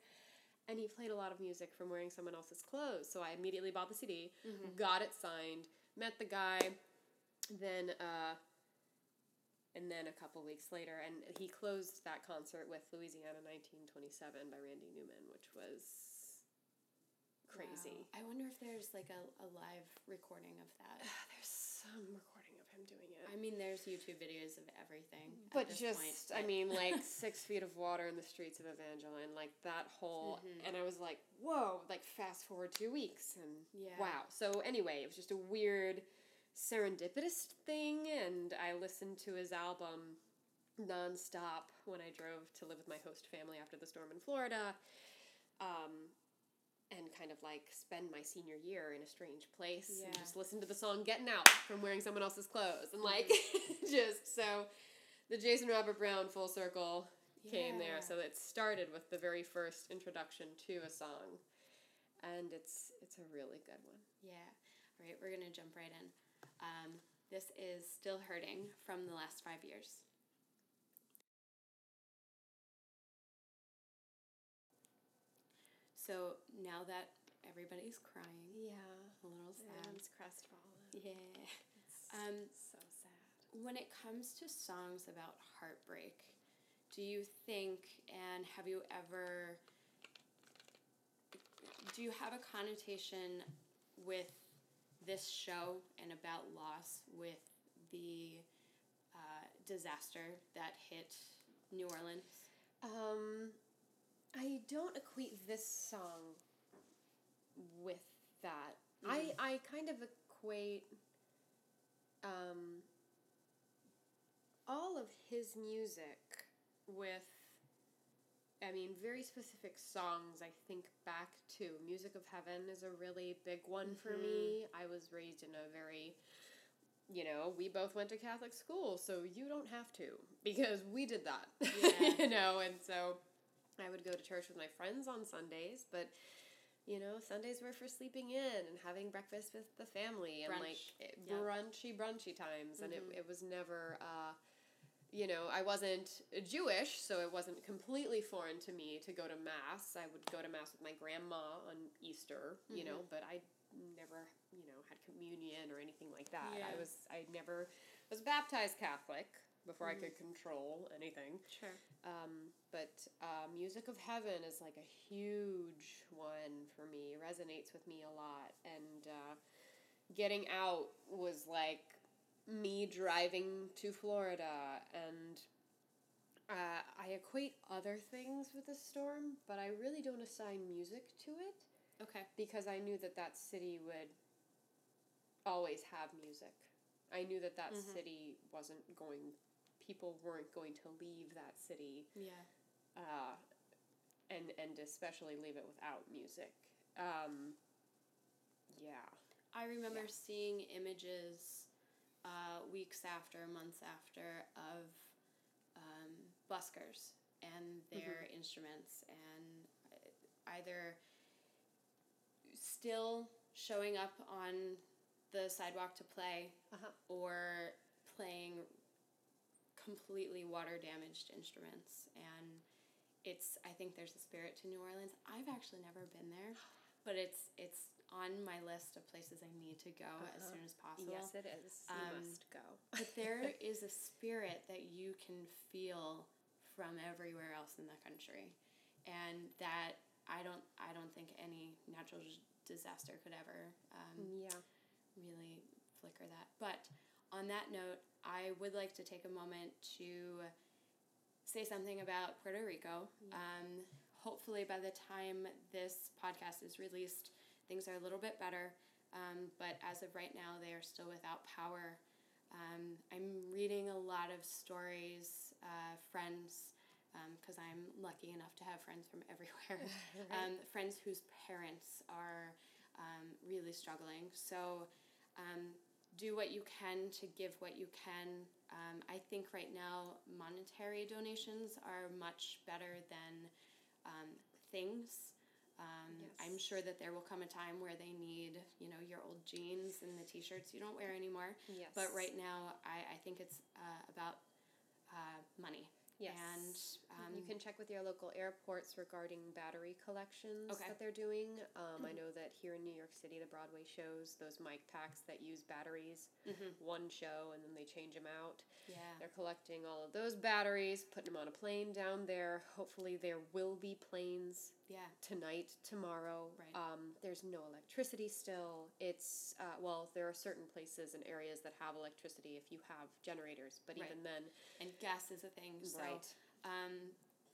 Speaker 2: And he played a lot of music from wearing someone else's clothes. So I immediately bought the CD,
Speaker 1: Mhm.
Speaker 2: got it signed, met the guy, then uh, and then a couple weeks later, and he closed that concert with Louisiana 1927 by Randy Newman, which was crazy.
Speaker 1: Wow. I wonder if there's like a, a live recording of that.
Speaker 2: There's some recording of him doing it.
Speaker 1: I mean, there's YouTube videos of everything.
Speaker 2: but just,
Speaker 1: point,
Speaker 2: I mean, like six feet of water in the streets of Evangeline, like that whole,
Speaker 1: Mhm.
Speaker 2: and I was like, whoa, like fast forward two weeks, and
Speaker 1: Yeah.
Speaker 2: wow. So anyway, it was just a weird serendipitous thing, and I listened to his album nonstop when I drove to live with my host family after the storm in Florida. Um, and kind of like spend my senior year in a strange place and just listen to the song Getting Out from wearing someone else's clothes. And like, just so the Jason Robert Brown full circle came there. So it started with the very first introduction to a song. And it's it's a really good one.
Speaker 1: Yeah. All right, we're to jump right in. Um, this is Still Hurting from the last five years. So now that everybody's crying,
Speaker 2: Yeah.
Speaker 1: a little sad.
Speaker 2: Everyone's crestfallen.
Speaker 1: Yeah.
Speaker 2: It's
Speaker 1: Um,
Speaker 2: so sad.
Speaker 1: When it comes to songs about heartbreak, do you think, and have you ever, do you have a connotation with this show and about loss with the uh, disaster that hit New Orleans?
Speaker 2: Um, I don't equate this song with that. I I kind of equate um, all of his music with. I mean, very specific songs I think back to. Music of Heaven is a really big one for
Speaker 1: Mhm.
Speaker 2: me. I was raised in a very, you know, we both went to Catholic school, so you don't have to because we did that.
Speaker 1: Yeah.
Speaker 2: you know, and so I would go to church with my friends on Sundays, but you know, Sundays were for sleeping in and having breakfast with the family and like it-
Speaker 1: Yep.
Speaker 2: brunchy brunchy times and
Speaker 1: Mhm.
Speaker 2: it, it was never uh you know, I wasn't Jewish, so it wasn't completely foreign to me to go to mass. I would go to mass with my grandma on Easter, you know, but I never, you know, had communion or anything like that.
Speaker 1: Yeah.
Speaker 2: I was I never was baptized Catholic before I could control anything.
Speaker 1: Sure.
Speaker 2: Um, but uh, Music of Heaven is like a huge one for me. It resonates with me a lot. And uh, Getting Out was like me driving to Florida. And uh, I equate other things with the storm, but I really don't assign music to it
Speaker 1: Okay.
Speaker 2: because I knew that that city would always have music. I knew that that
Speaker 1: Mhm.
Speaker 2: city wasn't going, people weren't going to leave that city,
Speaker 1: Yeah.
Speaker 2: uh, and and especially leave it without music. Um, yeah.
Speaker 1: I remember
Speaker 2: Yeah.
Speaker 1: seeing images uh, weeks after, months after, of um, buskers and their instruments, and uh, either still showing up on the sidewalk to play
Speaker 2: Uh-huh.
Speaker 1: or playing completely water damaged instruments. And it's, I think there's a spirit to New Orleans. I've actually never been there, but it's, it's on my list of places I need to go as
Speaker 2: Uh-huh.
Speaker 1: soon as possible.
Speaker 2: Yes, it is. You
Speaker 1: Um,
Speaker 2: must go.
Speaker 1: But there is a spirit that you can feel from everywhere else in the country, and that I don't I don't think any natural disaster could ever um,
Speaker 2: yeah.
Speaker 1: really flicker that. But on that note, I would like to take a moment to say something about Puerto Rico. Um, hopefully, by the time this podcast is released, things are a little bit better. Um, but as of right now, they are still without power. Um, I'm reading a lot of stories, uh, friends, because um, I'm lucky enough to have friends from everywhere, um, friends whose parents are um, really struggling. So um, do what you can to give what you can. Um, I think right now monetary donations are much better than um, things. Um, yes. I'm sure that there will come a time where they need, you know, your old jeans and the t-shirts you don't wear anymore.
Speaker 2: Yes.
Speaker 1: But right now, I, I think it's uh, about uh, money.
Speaker 2: Yes.
Speaker 1: And um,
Speaker 2: you can check with your local airports regarding battery collections
Speaker 1: okay.
Speaker 2: that they're doing. Um, mm-hmm. I know that here in New York City, the Broadway shows those mic packs that use batteries
Speaker 1: mm-hmm.
Speaker 2: one show and then they change them out.
Speaker 1: Yeah.
Speaker 2: They're collecting all of those batteries, putting them on a plane down there. Hopefully, there will be planes
Speaker 1: yeah.
Speaker 2: tonight, tomorrow.
Speaker 1: Right.
Speaker 2: Um, there's no electricity still. It's, uh, well, there are certain places and areas that have electricity if you have generators, but
Speaker 1: right.
Speaker 2: even then.
Speaker 1: And gas is a thing. So,
Speaker 2: right.
Speaker 1: Um,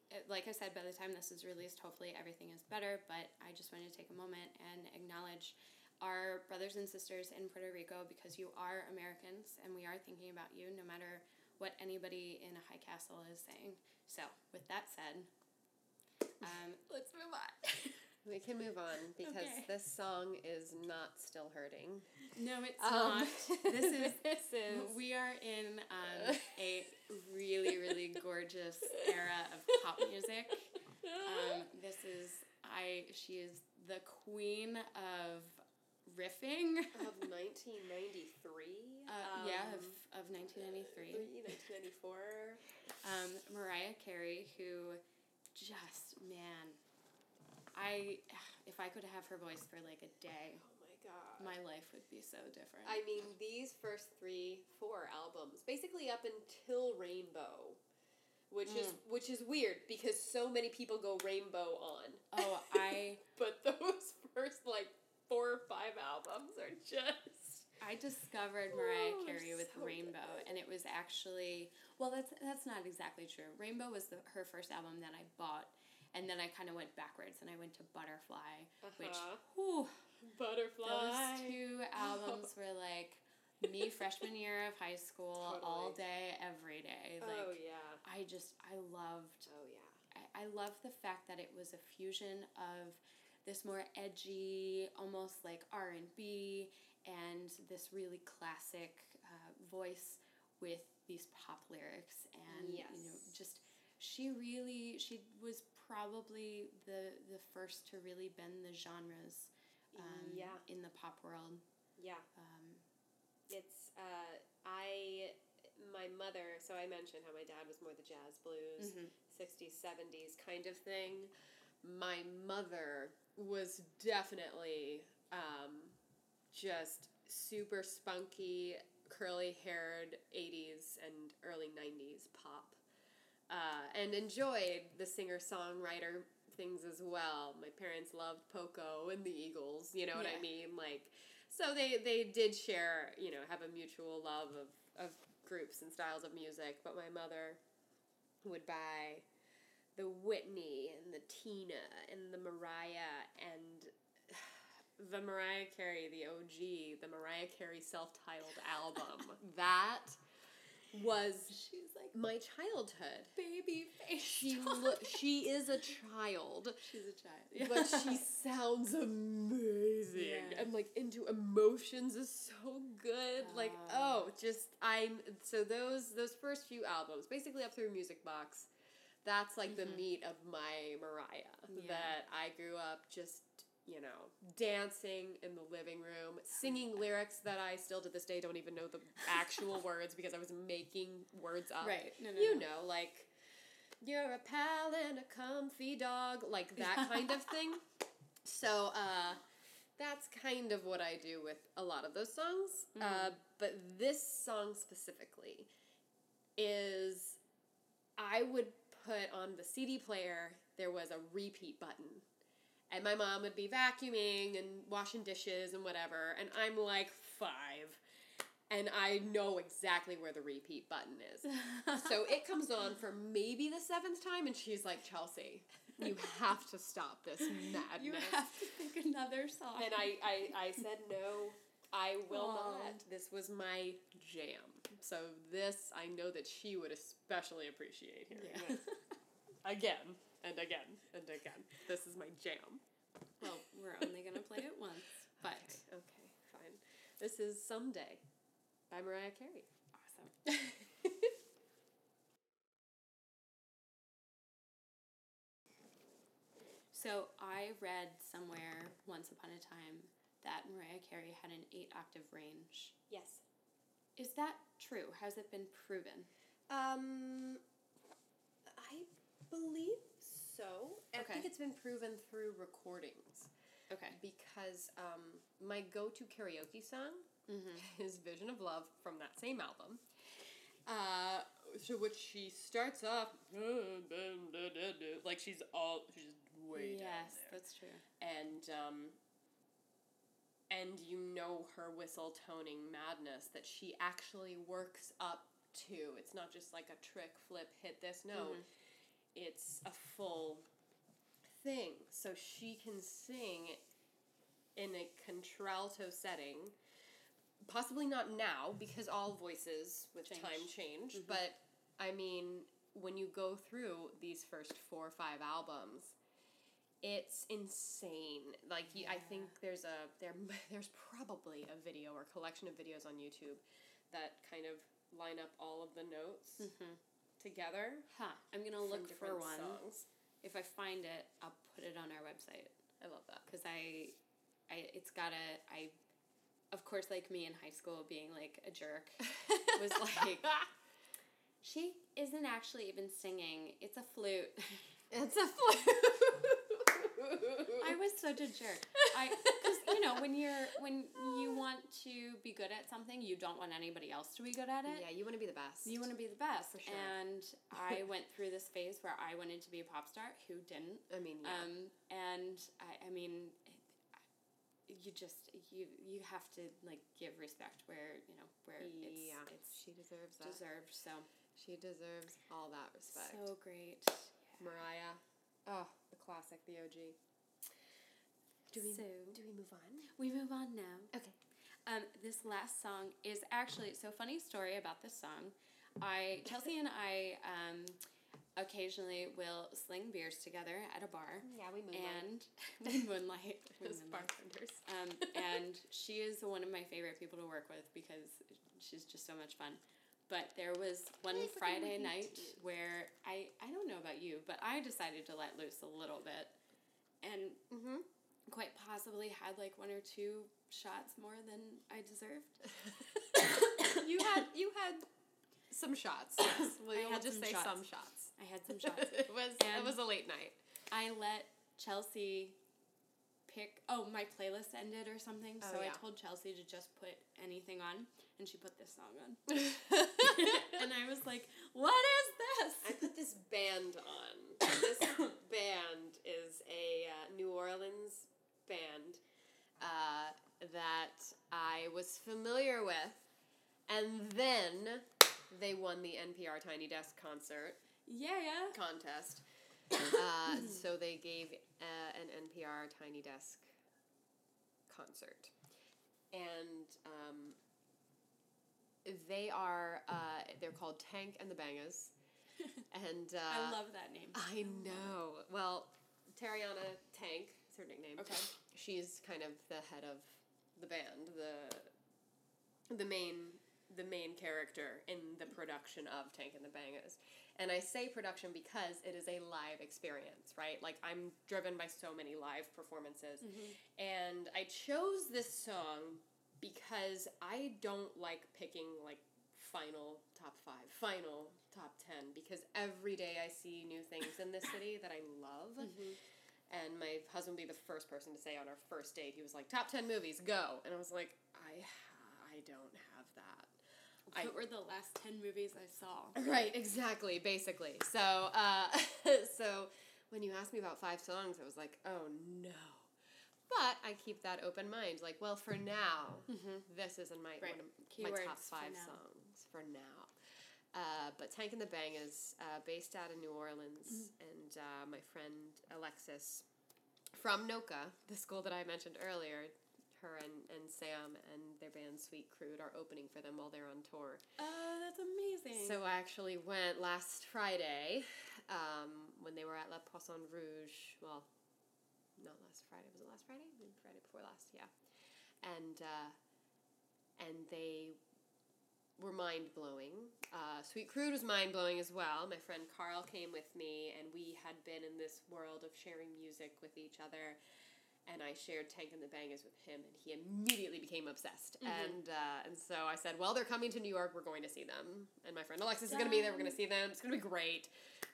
Speaker 1: it, like I said, by the time this is released, hopefully everything is better. But I just wanted to take a moment and acknowledge our brothers and sisters in Puerto Rico because you are Americans and we are thinking about you no matter what anybody in a high castle is saying. So, with that said, um, let's move on.
Speaker 2: we can move on because
Speaker 1: Okay.
Speaker 2: this song is not still hurting.
Speaker 1: no, it's
Speaker 2: Um,
Speaker 1: not. This is
Speaker 2: this is
Speaker 1: we are in um, a really really gorgeous era of pop music. Um, this is I. She is the queen of riffing.
Speaker 2: of 1993.
Speaker 1: Uh, yeah, of, of 1993.
Speaker 2: 1994.
Speaker 1: Um, Mariah Carey, who just man, I if I could have her voice for like a day,
Speaker 2: Oh my god.
Speaker 1: my life would be so different.
Speaker 2: I mean, these first three, four albums, basically up until Rainbow, which is mm. which is weird because so many people go Rainbow on,
Speaker 1: oh, I
Speaker 2: but those first like four or five albums are just.
Speaker 1: I discovered Mariah
Speaker 2: Oh,
Speaker 1: Carey with
Speaker 2: so
Speaker 1: Rainbow,
Speaker 2: good.
Speaker 1: and it was actually well. That's that's not exactly true. Rainbow was the, her first album that I bought, and then I kind of went backwards, and I went to Butterfly, which
Speaker 2: Uh-huh.
Speaker 1: whew,
Speaker 2: Butterfly.
Speaker 1: those two albums were like me freshman year of high school, all day, every day. Like
Speaker 2: oh yeah.
Speaker 1: I just I loved
Speaker 2: Oh yeah.
Speaker 1: I, I love the fact that it was a fusion of this more edgy, almost like R and B, and this really classic uh, voice with these pop lyrics, and you know, just she really she was probably the the first to really bend the genres. Um,
Speaker 2: yeah.
Speaker 1: in the pop world.
Speaker 2: Yeah.
Speaker 1: Um,
Speaker 2: It's uh I my mother, so I mentioned how my dad was more the jazz blues,
Speaker 1: mhm.
Speaker 2: 60s, 70s kind of thing. My mother was definitely um, just super spunky, curly haired 80s and early 90s pop. Uh, and enjoyed the singer songwriter things as well. My parents loved Poco and the Eagles, you know what I mean? Like, so they, they did share, you know, have a mutual love of, of groups and styles of music, but my mother would buy the Whitney and the Tina and the Mariah and the Mariah Carey, the OG, the Mariah Carey self-titled album. that was
Speaker 1: she's like
Speaker 2: my childhood.
Speaker 1: baby face.
Speaker 2: She lo- she is a child,
Speaker 1: she's a child,
Speaker 2: but she sounds amazing
Speaker 1: Yeah.
Speaker 2: and like into emotions is so good. Like
Speaker 1: Ah.
Speaker 2: oh, just I'm so those those first few albums, basically up through Music Box, that's like the
Speaker 1: Mhm.
Speaker 2: meat of my Mariah
Speaker 1: Yeah.
Speaker 2: that I grew up just you know dancing in the living room, singing lyrics that I still to this day don't even know the actual words because I was making words up
Speaker 1: right. No, no,
Speaker 2: you
Speaker 1: no.
Speaker 2: know, like you're a pal and a comfy dog, like that kind of thing. So, uh, that's kind of what I do with a lot of those songs. Uh,
Speaker 1: Mhm.
Speaker 2: but this song specifically is, I would put on the CD player, there was a repeat button. And my mom would be vacuuming and washing dishes and whatever, and I'm like five. And I know exactly where the repeat button is. So it comes on for maybe the seventh time, and she's like, Chelsea, you have to stop this madness.
Speaker 1: You have to pick another song.
Speaker 2: And I, I, I said no, I will
Speaker 1: Aw.
Speaker 2: not. This was my jam. So this I know that she would especially appreciate hearing
Speaker 1: Yeah.
Speaker 2: Again and again and again. This is my jam.
Speaker 1: well, we're only gonna play it once, but
Speaker 2: Okay, okay, fine. This is Someday by Mariah Carey.
Speaker 1: awesome. So I read somewhere once upon a time that Mariah Carey had an eight octave range.
Speaker 2: yes.
Speaker 1: Is that true? Has it been proven?
Speaker 2: Um, I believe so. I
Speaker 1: Okay.
Speaker 2: think it's been proven through recordings
Speaker 1: Okay.
Speaker 2: because um, my go-to karaoke song
Speaker 1: Mm-hmm.
Speaker 2: is "Vision of Love" from that same album. Uh, to which she starts off like she's all she's way down
Speaker 1: Yes,
Speaker 2: there.
Speaker 1: that's true.
Speaker 2: and um, and you know her whistle toning madness that she actually works up to. It's not just like a trick flip hit this note.
Speaker 1: Mhm.
Speaker 2: It's a full thing. So she can sing in a contralto setting. Possibly not now because all voices with
Speaker 1: Change.
Speaker 2: time change,
Speaker 1: Mhm.
Speaker 2: but I mean when you go through these first four or five albums, it's insane. Like you, I think there's a there there's probably a video or collection of videos on YouTube that kind of line up all of the notes
Speaker 1: Mm-hmm.
Speaker 2: Together.
Speaker 1: Huh. I'm gonna look for one.
Speaker 2: songs.
Speaker 1: If I find it, I'll put it on our website
Speaker 2: I love that.
Speaker 1: because I, I, it's gotta. I, of course, like me in high school, being like a jerk. was like- She isn't actually even singing. It's a flute.
Speaker 2: it's a flute.
Speaker 1: I was such a jerk. I you know when you're when you want to be good at something, you don't want anybody else to be good at it.
Speaker 2: yeah, you want to be the best.
Speaker 1: You want to be the best.
Speaker 2: For sure.
Speaker 1: And I went through this phase where I wanted to be a pop star. Who didn't?
Speaker 2: I mean, yeah.
Speaker 1: Um, and I, I mean, you just you you have to like give respect where you know where it's
Speaker 2: yeah,
Speaker 1: it's
Speaker 2: she deserves that.
Speaker 1: deserved. So
Speaker 2: She deserves all that respect.
Speaker 1: so great.
Speaker 2: Mariah, oh, the classic, the OG. Do we
Speaker 1: So-
Speaker 2: do we move on?
Speaker 1: We move on now.
Speaker 2: Okay.
Speaker 1: Um, this last song is actually so funny story about this song. I Chelsea and I um, occasionally will sling beers together at a bar,
Speaker 2: Yeah, we move
Speaker 1: and we moonlight.
Speaker 2: As bartenders.
Speaker 1: Um, and she is one of my favorite people to work with because she's just so much fun. But there was one Friday night where I I don't know about you, but I decided to let loose a little bit, and
Speaker 2: Mm-hmm.
Speaker 1: Quite possibly had like one or two shots more than I deserved.
Speaker 2: you had you had some shots. Yes. We'll,
Speaker 1: I
Speaker 2: we'll
Speaker 1: had
Speaker 2: just
Speaker 1: some
Speaker 2: say
Speaker 1: shots.
Speaker 2: some shots.
Speaker 1: I had some shots.
Speaker 2: it was
Speaker 1: And-
Speaker 2: it was a late night.
Speaker 1: I let Chelsea pick. Oh, my playlist ended or something,
Speaker 2: Oh,
Speaker 1: so
Speaker 2: yeah.
Speaker 1: I told Chelsea to just put anything on, and she put this song on, and I was like, "What is this?"
Speaker 2: I put this band on. This band is a uh, New Orleans band uh, that I was familiar with, and then they won the NPR Tiny Desk concert
Speaker 1: yeah, yeah.
Speaker 2: contest. Uh, so they gave uh, an NPR Tiny Desk concert, and um, they are uh, they're called Tank and the Bangas, and uh,
Speaker 1: I love that name.
Speaker 2: I know. Well, Tarriona Tank is her nickname.
Speaker 1: Okay.
Speaker 2: She's kind of the head of the band, the the main the main character in the production of Tank and the Bangas. And I say production because it is a live experience, right? Like I'm driven by so many live performances.
Speaker 1: Mm-hmm.
Speaker 2: And I chose this song because I don't like picking like final top five, final top ten, because every day I see new things in this city that I love.
Speaker 1: Mm-hmm.
Speaker 2: And my husband would be the first person to say on our first date, he was like, top 10 movies, go. And I was like, I, I don't have that. I-
Speaker 1: What were the last ten movies I saw?
Speaker 2: Right, exactly, basically. So, uh, so when you asked me about five songs, I was like, oh no. But I keep that open mind. Like, well, for now,
Speaker 1: Mm-hmm.
Speaker 2: this isn't my
Speaker 1: Right.
Speaker 2: one of my top five
Speaker 1: now.
Speaker 2: songs for now. Uh, but Tank and the Bang is uh, based out of New Orleans,
Speaker 1: Mm-hmm.
Speaker 2: and uh, my friend Alexis from NOCCA, the school that I mentioned earlier, her and, and Sam and their band Sweet Crude are opening for them while they're on tour.
Speaker 1: Oh, that's amazing.
Speaker 2: So I actually went last Friday um, when they were at La Poisson Rouge. Well, not last Friday. Was it last Friday? Friday before last, yeah. And uh, and they were mind blowing. Uh, Sweet Crude was mind blowing as well. My friend Carl came with me, and we had been in this world of sharing music with each other. And I shared Tank and the Bangas with him, and he immediately became obsessed.
Speaker 1: Mhm.
Speaker 2: And uh, and so I said, "Well, they're coming to New York. We're going to see them." And my friend Alexis is going to be there. We're going to see them. It's going to be great.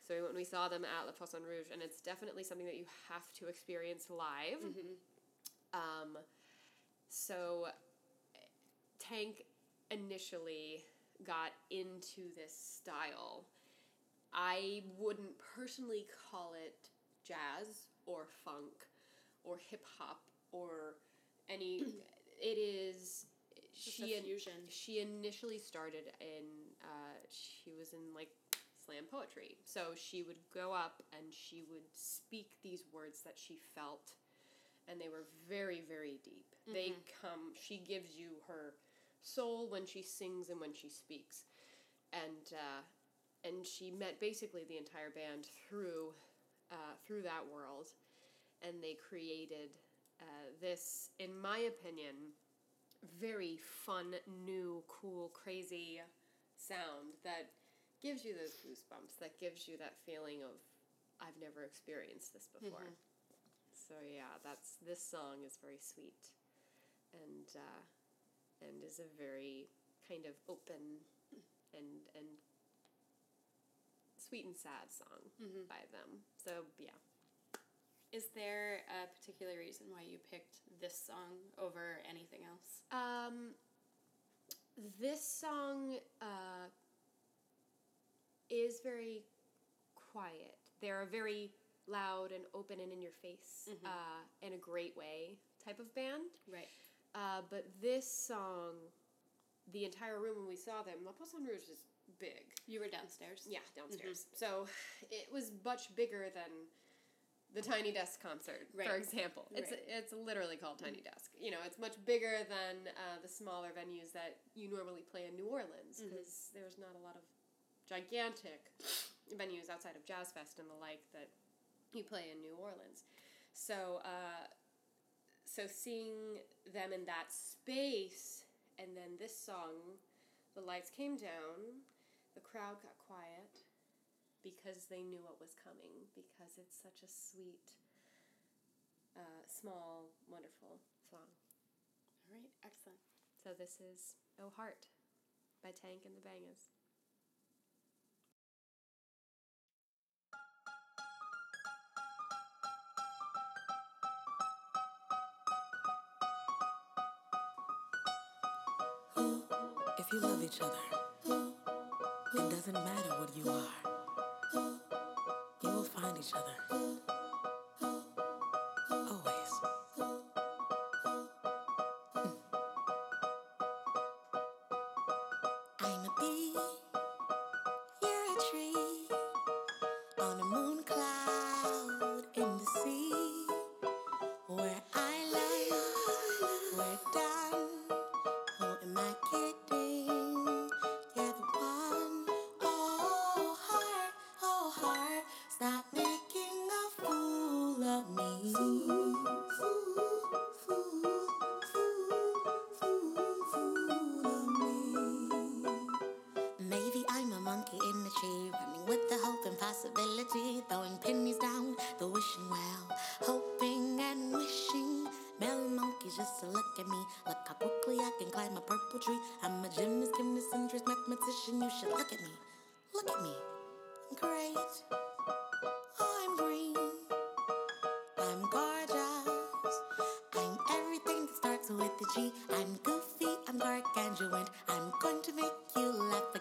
Speaker 2: So we went and we saw them at La Poisson Rouge, and it's definitely something that you have to experience live.
Speaker 1: Mhm.
Speaker 2: Um, so Tank initially got into this style. I wouldn't personally call it jazz or funk or hip hop or any. it is.
Speaker 1: Just
Speaker 2: she
Speaker 1: a
Speaker 2: in-
Speaker 1: fusion.
Speaker 2: she initially started in. Uh, she was in like slam poetry, so she would go up and she would speak these words that she felt and they were very very deep they come she gives you her soul when she sings and when she speaks. And uh, and she met basically the entire band through uh, through that world. And they created uh, this in my opinion very fun new cool crazy sound that gives you those goosebumps that gives you that feeling of i've never experienced this before. So yeah, that's this song is very sweet, and uh, and is a very kind of open and and sweet and sad song
Speaker 1: Mhm.
Speaker 2: by them. So yeah,
Speaker 1: Is there a particular reason why you picked this song over anything else?
Speaker 2: um, this song uh, is very quiet. They're a very loud and open and in your face
Speaker 1: Mhm.
Speaker 2: uh, in a great way type of band.
Speaker 1: Right.
Speaker 2: Uh, but this song, the entire room when we saw them, La Poisson Rouge is big.
Speaker 1: You were downstairs.
Speaker 2: Yeah, downstairs. So it was much bigger than the Tiny Desk concert,
Speaker 1: Right.
Speaker 2: for example. It's
Speaker 1: Right.
Speaker 2: it's literally called Tiny Desk. You know, it's much bigger than uh, the smaller venues that you normally play in New Orleans because there's not a lot of gigantic venues outside of Jazz Fest and the like that you play in New Orleans. So, uh, so seeing them in that space, and then this song, the lights came down, the crowd got quiet because they knew what was coming. Because it's such a sweet, uh, small, wonderful song.
Speaker 1: All right. Excellent.
Speaker 2: So this is "Oh Heart" by Tank and the
Speaker 3: Bangas. You love each other, it doesn't matter what you are. You will find each other. I'm goofy, I'm dark gargantuan. I'm going to make you laugh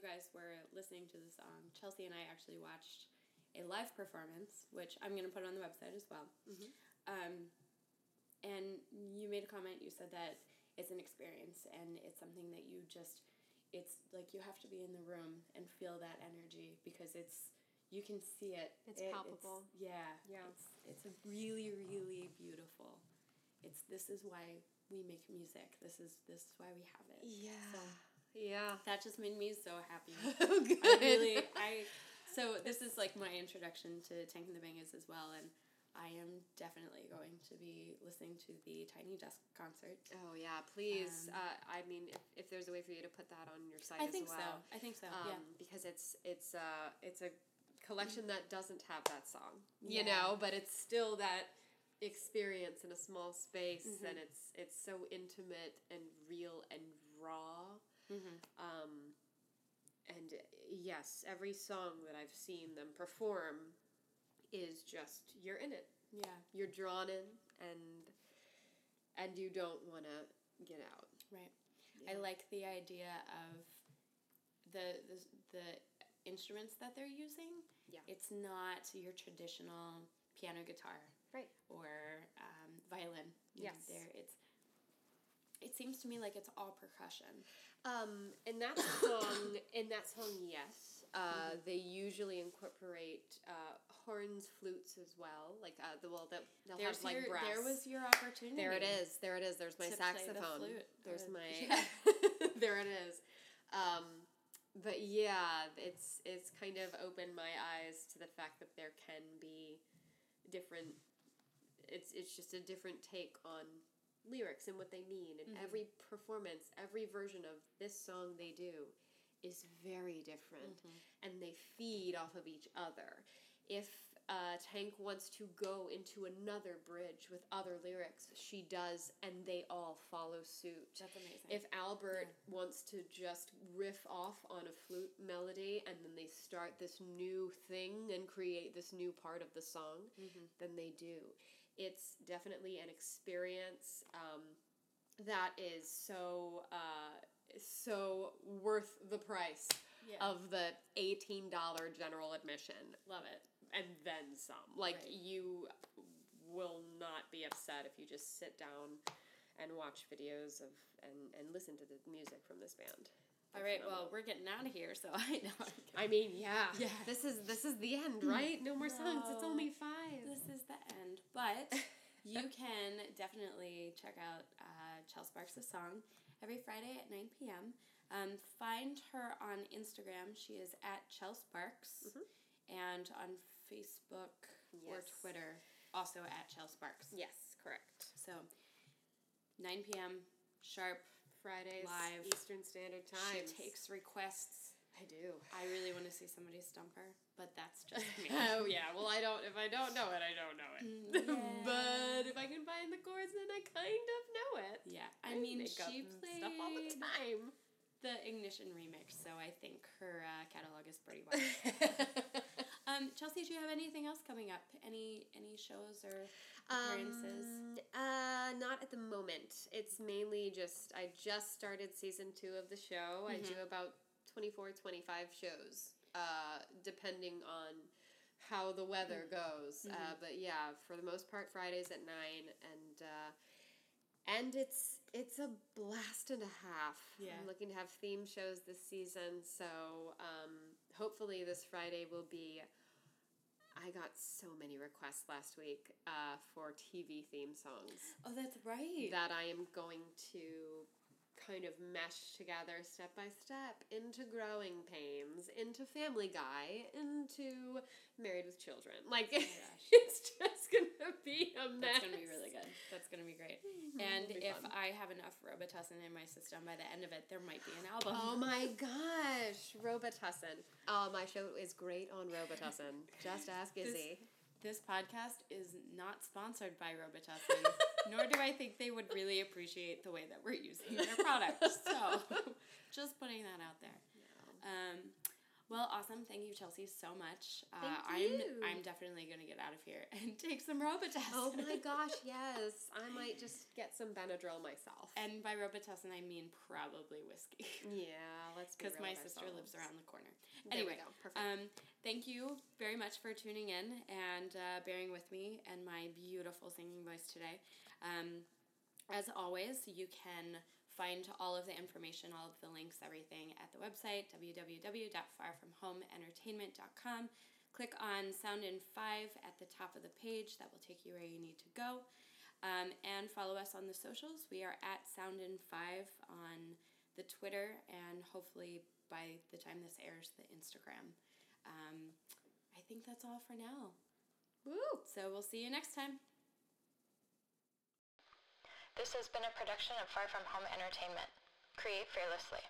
Speaker 3: you
Speaker 1: guys were listening to the song, Chelsea and I actually watched a live performance, which I'm going to put on the website as well. Um, and you made a comment. You said that it's an experience and it's something that you just, it's like you have to be in the room and feel that energy because it's, you can see it.
Speaker 2: It's
Speaker 1: It-
Speaker 2: palpable.
Speaker 1: yeah.
Speaker 2: Yeah.
Speaker 1: It's, it's a really, really beautiful. It's, this is why we make music. This is, this is why we have it.
Speaker 2: Yeah.
Speaker 1: So
Speaker 2: Yeah.
Speaker 1: that just made me so happy.
Speaker 2: oh, good.
Speaker 1: I really, I, so this is like my introduction to Tank and the Bangas as well, and I am definitely going to be listening to the Tiny Desk concert.
Speaker 2: Oh yeah, please.
Speaker 1: Um,
Speaker 2: uh, I mean, if, if there's a way for you to put that on your site
Speaker 1: I
Speaker 2: as
Speaker 1: think
Speaker 2: well,
Speaker 1: so. I think so.
Speaker 2: um,
Speaker 1: yeah.
Speaker 2: because it's it's uh it's a collection that doesn't have that song,
Speaker 1: Yeah.
Speaker 2: you know, but it's still that experience in a small space,
Speaker 1: Mm-hmm.
Speaker 2: and it's it's so intimate and real and raw.
Speaker 1: Mm-hmm.
Speaker 2: Um, and yes, every song that I've seen them perform is just you're in it.
Speaker 1: Yeah.
Speaker 2: You're drawn in, and and you don't want to get out.
Speaker 1: Right. I like the idea of the, the the instruments that they're using.
Speaker 2: Yeah.
Speaker 1: It's not your traditional piano guitar.
Speaker 2: Right.
Speaker 1: Or um, violin.
Speaker 2: Yes.
Speaker 1: There it's it seems to me like it's all percussion.
Speaker 2: Um, in that song, in that song, yes, uh, they usually incorporate uh, horns, flutes as well. Like uh, the well, that they'll
Speaker 1: There's
Speaker 2: have like
Speaker 1: your,
Speaker 2: brass.
Speaker 1: there was your opportunity.
Speaker 2: There it is. There it is. There's my
Speaker 1: the
Speaker 2: saxophone.
Speaker 1: flute.
Speaker 2: There's my.
Speaker 1: yeah.
Speaker 2: there it is. Um, but yeah, it's it's kind of opened my eyes to the fact that there can be different. It's it's just a different take on lyrics and what they mean, and mm-hmm. every performance, every version of this song they do is very different, mm-hmm. and they feed off of each other. If uh, Tank wants to go into another bridge with other lyrics, she does, and they all follow suit.
Speaker 1: That's amazing.
Speaker 2: If Albert wants to just riff off on a flute melody and then they start this new thing and create this new part of the song, mm-hmm. then they do. It's definitely an experience um, that is so uh, so worth the price
Speaker 1: Yeah.
Speaker 2: of the eighteen dollar general admission
Speaker 1: Love it.
Speaker 2: and then some. Like
Speaker 1: Right.
Speaker 2: you will not be upset if you just sit down and watch videos of and, and listen to the music from this band.
Speaker 1: All right, well, we're getting out of here, so I know.
Speaker 2: I mean, yeah.
Speaker 1: Yeah.
Speaker 2: This is this is the end, right? No more songs. It's only five.
Speaker 1: This is the end, but you can definitely check out uh, Chel Sparks the song every Friday at 9 p.m. Um, find her on Instagram. She is at Chel Sparks, and on Facebook or Twitter, also at Chel Sparks.
Speaker 2: Yes, correct.
Speaker 1: So 9 p.m. sharp.
Speaker 2: Fridays,
Speaker 1: Live.
Speaker 2: Eastern Standard Time.
Speaker 1: She takes requests.
Speaker 2: I do.
Speaker 1: I really want to see somebody stump her, but that's just me.
Speaker 2: oh yeah. Well, I don't. If I don't know it, I don't know it.
Speaker 1: Mm,
Speaker 2: but if I can find the chords, then I kind of know it.
Speaker 1: yeah, I mean,
Speaker 2: make up
Speaker 1: she played
Speaker 2: stuff all the time.
Speaker 1: the Ignition remix, so I think her uh, catalog is pretty wide. Um, Chelsea, do you have anything else coming up? Any any shows or appearances?
Speaker 2: Um, uh, not at the moment. It's mainly just I just started season two of the show. I do about 24, 25 shows, uh, depending on how the weather goes. Uh, but yeah, for the most part, Fridays at nine, and uh, and it's it's a blast and a half.
Speaker 1: Yeah.
Speaker 2: I'm looking to have theme shows this season, so um, hopefully this Friday will be. I got so many requests last week uh, for TV theme songs
Speaker 1: oh, that's right.
Speaker 2: that I am going to kind of mesh together step by step into Growing Pains, into Family Guy, into Married with Children. Like,
Speaker 1: Oh
Speaker 2: it's just gonna be a mess.
Speaker 1: That's gonna be really good. That's gonna be great. Mm-hmm. And
Speaker 2: It'll be
Speaker 1: if
Speaker 2: fun.
Speaker 1: I have enough Robitussin in my system by the end of it, there might be an album.
Speaker 2: Oh my gosh, Robitussin. Oh, my show is great on Robitussin. Just ask Izzy.
Speaker 1: This podcast is not sponsored by Robitussin, nor do I think they would really appreciate the way that we're using their product. So, just putting that out there. Um, well, awesome. Thank you, Chelsea, so much. Uh, I'm. I'm definitely gonna get out of here and take some Robitussin.
Speaker 2: Oh my gosh, yes. I might just get some Benadryl myself.
Speaker 1: And by Robitussin, I mean probably whiskey.
Speaker 2: yeah, let's
Speaker 1: Because my sister lives around the corner.
Speaker 2: There
Speaker 1: Anyway.
Speaker 2: Perfect.
Speaker 1: um, thank you very much for tuning in and uh, bearing with me and my beautiful singing voice today. Um, as always, you can find all of the information, all of the links, everything at the website www.farfromhomeentertainment.com. Click on Sound in 5 at the top of the page. That will take you where you need to go. Um, and follow us on the socials. We are at Sound in 5 on the Twitter and hopefully by the time this airs, the Instagram. Um, I think that's all for now.
Speaker 2: Woo!
Speaker 1: So we'll see you next time.
Speaker 4: This has been a production of Far From Home Entertainment. Create fearlessly.